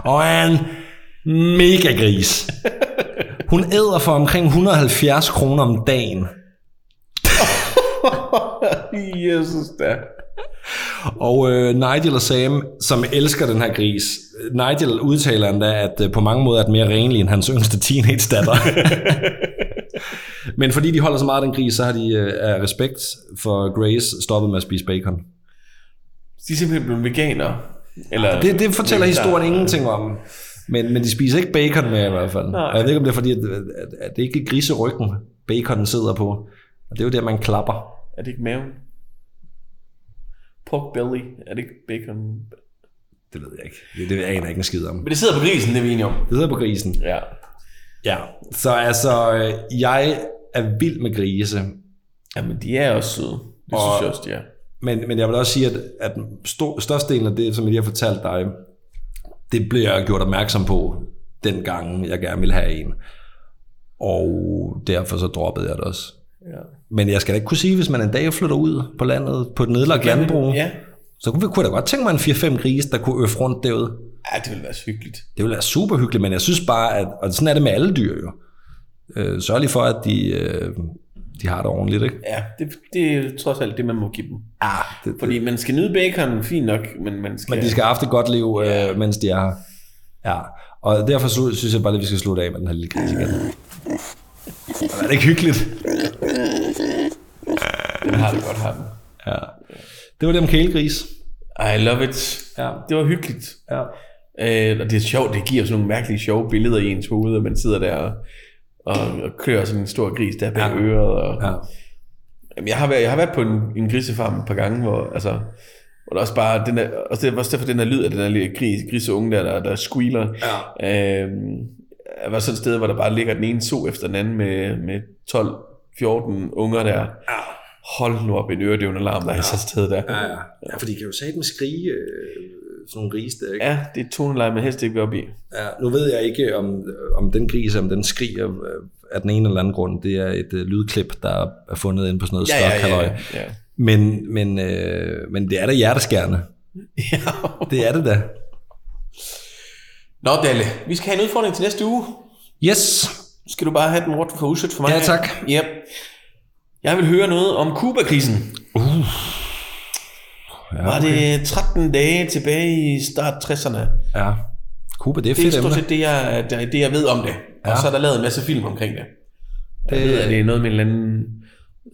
[SPEAKER 2] Og er en mega gris. Hun æder for omkring 170 kroner om dagen.
[SPEAKER 1] Jesus da.
[SPEAKER 2] Og øh, Nigel og Sam, som elsker den her gris, Nigel udtaler endda, at øh, på mange måder er den mere renlig end hans yngste teenage-datter. Men fordi de holder så meget af den gris, så har de øh, af respekt for Grace stoppet med at spise bacon.
[SPEAKER 1] De er simpelthen blevet veganere. Eller
[SPEAKER 2] Det, det fortæller
[SPEAKER 1] vegetar.
[SPEAKER 2] historien ingenting om. Men, men de spiser ikke bacon med i hvert fald.
[SPEAKER 1] Nej.
[SPEAKER 2] Og jeg ved ikke, om det er fordi, at, at, at det ikke er griseryggen, baconen sidder på. Og det er jo der, man klapper.
[SPEAKER 1] Er det ikke maven? Pork belly. Er det ikke bacon?
[SPEAKER 2] Det ved jeg ikke. Det, det aner jeg ikke en skid om.
[SPEAKER 1] Men det sidder på grisen, det er vi enige om.
[SPEAKER 2] Det sidder på grisen.
[SPEAKER 1] Ja.
[SPEAKER 2] Ja, så altså, øh, jeg er vild med grise.
[SPEAKER 1] Jamen, de er også søde. Det
[SPEAKER 2] Og-
[SPEAKER 1] synes jeg også, de er.
[SPEAKER 2] Men, men jeg vil også sige, at, at stor, størstedelen af det, som jeg lige har fortalt dig, det blev jeg gjort opmærksom på, den gang jeg gerne ville have en. Og derfor så droppede jeg det også.
[SPEAKER 1] Ja.
[SPEAKER 2] Men jeg skal da ikke kunne sige, hvis man en dag flytter ud på landet, på et nedlagt landbrug,
[SPEAKER 1] Ja.
[SPEAKER 2] så kunne, vi, kunne jeg da godt tænke mig en 4-5 grise, der kunne øffe rundt derude.
[SPEAKER 1] ja, det ville være hyggeligt.
[SPEAKER 2] Det ville være super hyggeligt, men jeg synes bare, at, og sådan er det med alle dyr jo, øh, sørg lige for, at de, øh, de har det ordentligt, ikke?
[SPEAKER 1] Ja, det, det er trods alt det, man må give dem.
[SPEAKER 2] Ja, det,
[SPEAKER 1] Fordi man skal nyde bacon, fint nok, men man skal...
[SPEAKER 2] Men de skal have godt liv, øh, mens de er her. Ja, og derfor synes jeg bare, at vi skal slutte af med den her lille gris igen. Er det ikke hyggeligt?
[SPEAKER 1] Den har det godt, har den.
[SPEAKER 2] Ja. Det var det om kælegris.
[SPEAKER 1] I love it.
[SPEAKER 2] Ja.
[SPEAKER 1] Det var hyggeligt.
[SPEAKER 2] Ja.
[SPEAKER 1] Øh, og det er sjovt, det giver sådan nogle mærkelige sjove billeder i ens hoved, og man sidder der og, og, og kører sådan en stor gris der bag
[SPEAKER 2] Ja.
[SPEAKER 1] ja. øret. Og,
[SPEAKER 2] ja.
[SPEAKER 1] Jamen, jeg, har været, jeg har været på en, en grisefarm et par gange, hvor, altså, hvor der også bare, den der, og det også derfor den der lyd af den der lille gris, griseunge der, der, der squealer.
[SPEAKER 2] Ja.
[SPEAKER 1] Øhm, jeg var sådan et sted, hvor der bare ligger den ene so efter den anden med, med 12-14 unger der.
[SPEAKER 2] Ja.
[SPEAKER 1] Hold nu op en øredøvende alarm, der er i sådan et sted der.
[SPEAKER 2] Ja, ja. ja, for de kan jo med skrige, øh, sådan nogle grise der, ikke?
[SPEAKER 1] Ja, det er toneleje, man helst ikke vil op i.
[SPEAKER 2] Ja, nu ved jeg ikke, om, om den gris, om den skriger øh, af den ene eller anden grund. Det er et øh, lydklip, der er fundet inde på sådan noget
[SPEAKER 1] Ja, ja, ja, ja, ja.
[SPEAKER 2] Men, men, øh, men det er da hjerteskærende.
[SPEAKER 1] ja.
[SPEAKER 2] Det er det da.
[SPEAKER 1] Nå, Dalle, vi skal have en udfordring til næste uge.
[SPEAKER 2] Yes.
[SPEAKER 1] Skal du bare have den rundt for huset for mig?
[SPEAKER 2] Ja, tak.
[SPEAKER 1] Yep. Jeg vil høre noget om Kuba-krisen.
[SPEAKER 2] Ja,
[SPEAKER 1] Var det 13 dage tilbage i start 60'erne?
[SPEAKER 2] Ja. Cuba, det er
[SPEAKER 1] Det er
[SPEAKER 2] fedt
[SPEAKER 1] stort set det, jeg, det, det, jeg ved om det. Og
[SPEAKER 2] Ja.
[SPEAKER 1] så er der lavet en masse film omkring det. Jeg
[SPEAKER 2] Det-
[SPEAKER 1] ved, at det er noget med en eller anden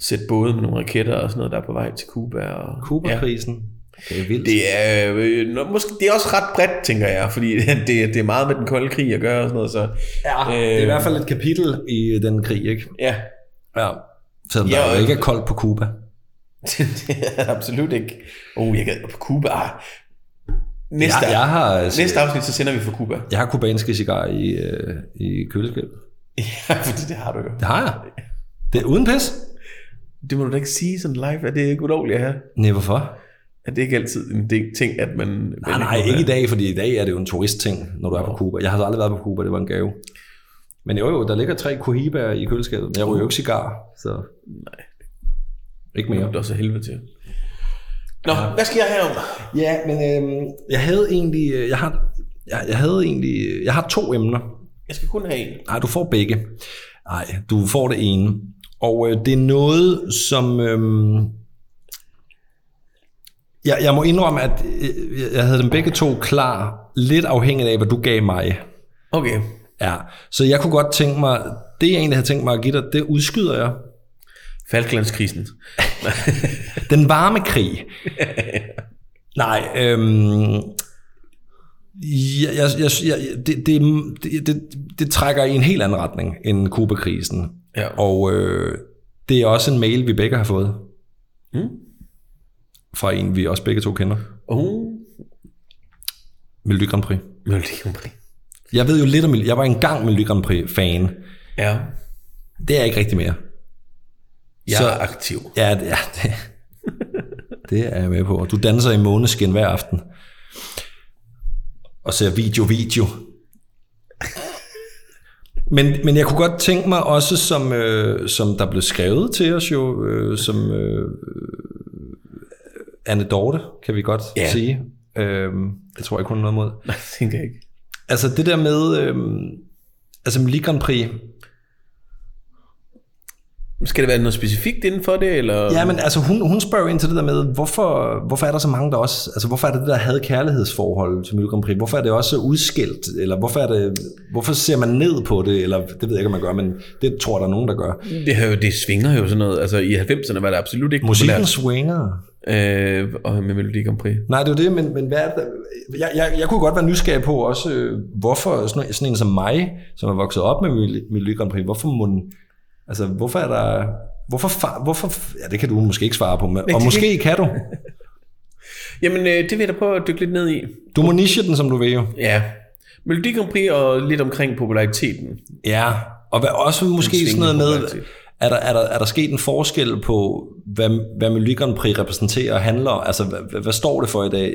[SPEAKER 1] sæt både med nogle raketter og sådan noget, der er på vej til Cuba. Og, ja.
[SPEAKER 2] Cuba-krisen. Det er vildt.
[SPEAKER 1] Det er, øh, måske, det er også ret bredt, tænker jeg, fordi det, det er meget med den kolde krig at gøre og sådan noget. Så,
[SPEAKER 2] ja, det er i hvert fald et kapitel i den krig, ikke?
[SPEAKER 1] ja,
[SPEAKER 2] Ja. Selvom
[SPEAKER 1] Ja,
[SPEAKER 2] der jo
[SPEAKER 1] og-
[SPEAKER 2] ikke er koldt på Cuba.
[SPEAKER 1] det er absolut ikke. Oh, jeg gad på Cuba. Ah. Næste,
[SPEAKER 2] Jeg, jeg, har,
[SPEAKER 1] næste afsnit, så sender vi for Cuba.
[SPEAKER 2] jeg har kubanske cigarer i, øh, i køleskabet.
[SPEAKER 1] Ja, fordi det har du jo.
[SPEAKER 2] Det har jeg. Det er uden pis.
[SPEAKER 1] Det må du da ikke sige sådan live, at det er ikke ulovligt at have.
[SPEAKER 2] Nej, hvorfor?
[SPEAKER 1] At det ikke altid en ting, at man...
[SPEAKER 2] Nej, nej, ikke i dag, fordi i dag er det jo en turistting, når du er på Cuba. Jeg har aldrig været på Cuba, det var en gave. Men jo, jo, der ligger tre cohibaer i køleskabet, men jeg ryger jo ikke cigar, så... Nej. Ikke
[SPEAKER 1] mere. Det er så helvede til. Nå, ja. hvad skal jeg have om?
[SPEAKER 2] Ja, men øhm, jeg havde egentlig... øh, Jeg har, jeg, jeg havde egentlig... Jeg har to emner.
[SPEAKER 1] Jeg skal kun have en.
[SPEAKER 2] Nej, du får begge. Nej, du får det ene. Og øh, det er noget, som... Øhm, jeg, jeg må indrømme, at øh, jeg havde dem begge to klar, lidt afhængigt af, hvad du gav mig.
[SPEAKER 1] Okay.
[SPEAKER 2] Ja, så jeg kunne godt tænke mig, det jeg egentlig havde tænkt mig at give dig, det udskyder jeg.
[SPEAKER 1] Falklandskrisen.
[SPEAKER 2] Den varme krig. Nej, øhm, jeg, jeg, jeg, det, det, det, det trækker i en helt anden retning end Kuba-krisen.
[SPEAKER 1] Ja.
[SPEAKER 2] Og øh, det er også en mail, vi begge har fået.
[SPEAKER 1] Mm.
[SPEAKER 2] Fra en, vi også begge to kender.
[SPEAKER 1] Oh.
[SPEAKER 2] Melodi Grand Prix.
[SPEAKER 1] Melodi Grand Prix.
[SPEAKER 2] Jeg ved jo lidt om, jeg var engang Melodi Grand Prix-fan.
[SPEAKER 1] Ja.
[SPEAKER 2] Det er jeg ikke rigtig mere.
[SPEAKER 1] Jeg
[SPEAKER 2] Så-
[SPEAKER 1] er aktiv.
[SPEAKER 2] Ja, det, ja det, det er jeg med på. Du danser i måneskin hver aften. og ser video-video. Men, men jeg kunne godt tænke mig også, som, øh, som der blev skrevet til os jo, øh, som øh, Anne Dorte, kan vi godt
[SPEAKER 1] Ja.
[SPEAKER 2] sige. Øh, det tror jeg ikke, hun noget mod.
[SPEAKER 1] Nej, det tænker jeg ikke.
[SPEAKER 2] Altså det der med, øh, altså Melodi Grand Prix,
[SPEAKER 1] Skal det være noget specifikt inden for det, eller?
[SPEAKER 2] Ja, men altså hun, hun spørger ind til det der med, hvorfor, hvorfor er der så mange, der også, altså hvorfor er det det der had kærlighedsforhold til Melodi Grand Prix? Hvorfor er det også udskilt? Eller hvorfor, er det, hvorfor ser man ned på det? Eller det ved jeg ikke, om man gør, men det tror der er nogen, der gør.
[SPEAKER 1] Det, jo, det svinger jo sådan noget. Altså i 90'erne var det absolut ikke
[SPEAKER 2] Musikken
[SPEAKER 1] populært.
[SPEAKER 2] swinger.
[SPEAKER 1] Øh, og med Melodi Grand Prix.
[SPEAKER 2] Nej, det er jo det, men, men hvad er det, jeg, jeg, jeg kunne godt være nysgerrig på også, øh, hvorfor sådan, sådan en som mig, som er vokset op med Mel- Melodi Grand Prix, hvorfor må altså hvorfor er der, hvorfor, hvorfor, ja det kan du måske ikke svare på, men, og måske kan du.
[SPEAKER 1] Jamen, øh, det vil jeg da prøve at dykke lidt ned i.
[SPEAKER 2] Du må niche den, som du vil jo.
[SPEAKER 1] Ja. Melodi Grand Prix og lidt omkring populariteten.
[SPEAKER 2] Ja, og hvad, også måske sådan noget med, er der, er, der, er der sket en forskel på, hvad, hvad Melodi Grand Prix repræsenterer og handler om? Altså, hvad, hvad, står det for i dag?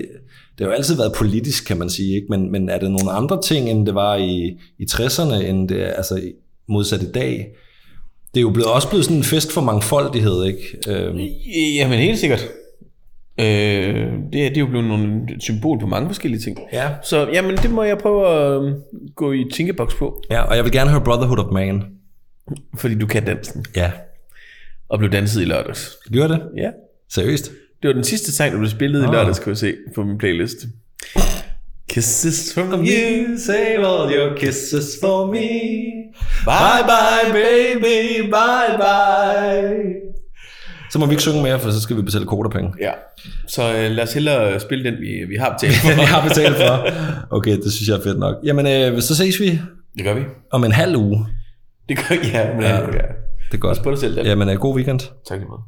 [SPEAKER 2] Det har jo altid været politisk, kan man sige, ikke? Men, men er det nogle andre ting, end det var i, i 60'erne, end det altså modsat i dag? Det er jo blevet, også blevet sådan en fest for mangfoldighed, ikke? Øhm,
[SPEAKER 1] Jamen, helt sikkert. Øh, det, er, det er jo blevet nogle symbol på mange forskellige ting.
[SPEAKER 2] ja.
[SPEAKER 1] Så jamen, det må jeg prøve at øh, gå i tænkeboks på,
[SPEAKER 2] ja, og jeg vil gerne høre Brotherhood of Man.
[SPEAKER 1] fordi du kan dansen.
[SPEAKER 2] Ja.
[SPEAKER 1] Og blev danset i lørdags.
[SPEAKER 2] Gør det?
[SPEAKER 1] Ja.
[SPEAKER 2] Seriøst?
[SPEAKER 1] Det var den sidste sang, der blev spillet ah.
[SPEAKER 2] Ah.
[SPEAKER 1] i lørdags, kan jeg se på min playlist. Kisses from you.
[SPEAKER 2] save all your kisses for me.
[SPEAKER 1] Bye,
[SPEAKER 2] bye, baby, bye, bye. Så må vi ikke synge mere, for så skal vi betale kodapenge.
[SPEAKER 1] Ja, så øh, lad os hellere spille den, vi, vi har betalt for.
[SPEAKER 2] vi har betalt for. Okay, det synes jeg er fedt nok. Jamen, øh, så ses vi
[SPEAKER 1] det gør vi.
[SPEAKER 2] om en halv uge.
[SPEAKER 1] Det gør ja, men
[SPEAKER 2] Ja.
[SPEAKER 1] ja.
[SPEAKER 2] Det er godt.
[SPEAKER 1] Pas på dig selv, Dan.
[SPEAKER 2] Jamen, øh, god weekend.
[SPEAKER 1] Tak lige meget.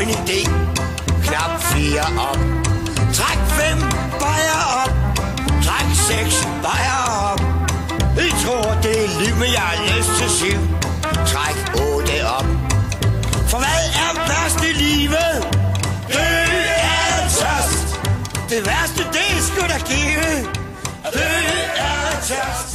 [SPEAKER 3] En idé. Knap fire op, træk fem bajer op, træk seks bajer op. I tror, det er liv, men jeg har lyst til syv. Træk otte op. For hvad er værst i livet? Det er tørst. Det værste, det er sgu da give. Det er tørst.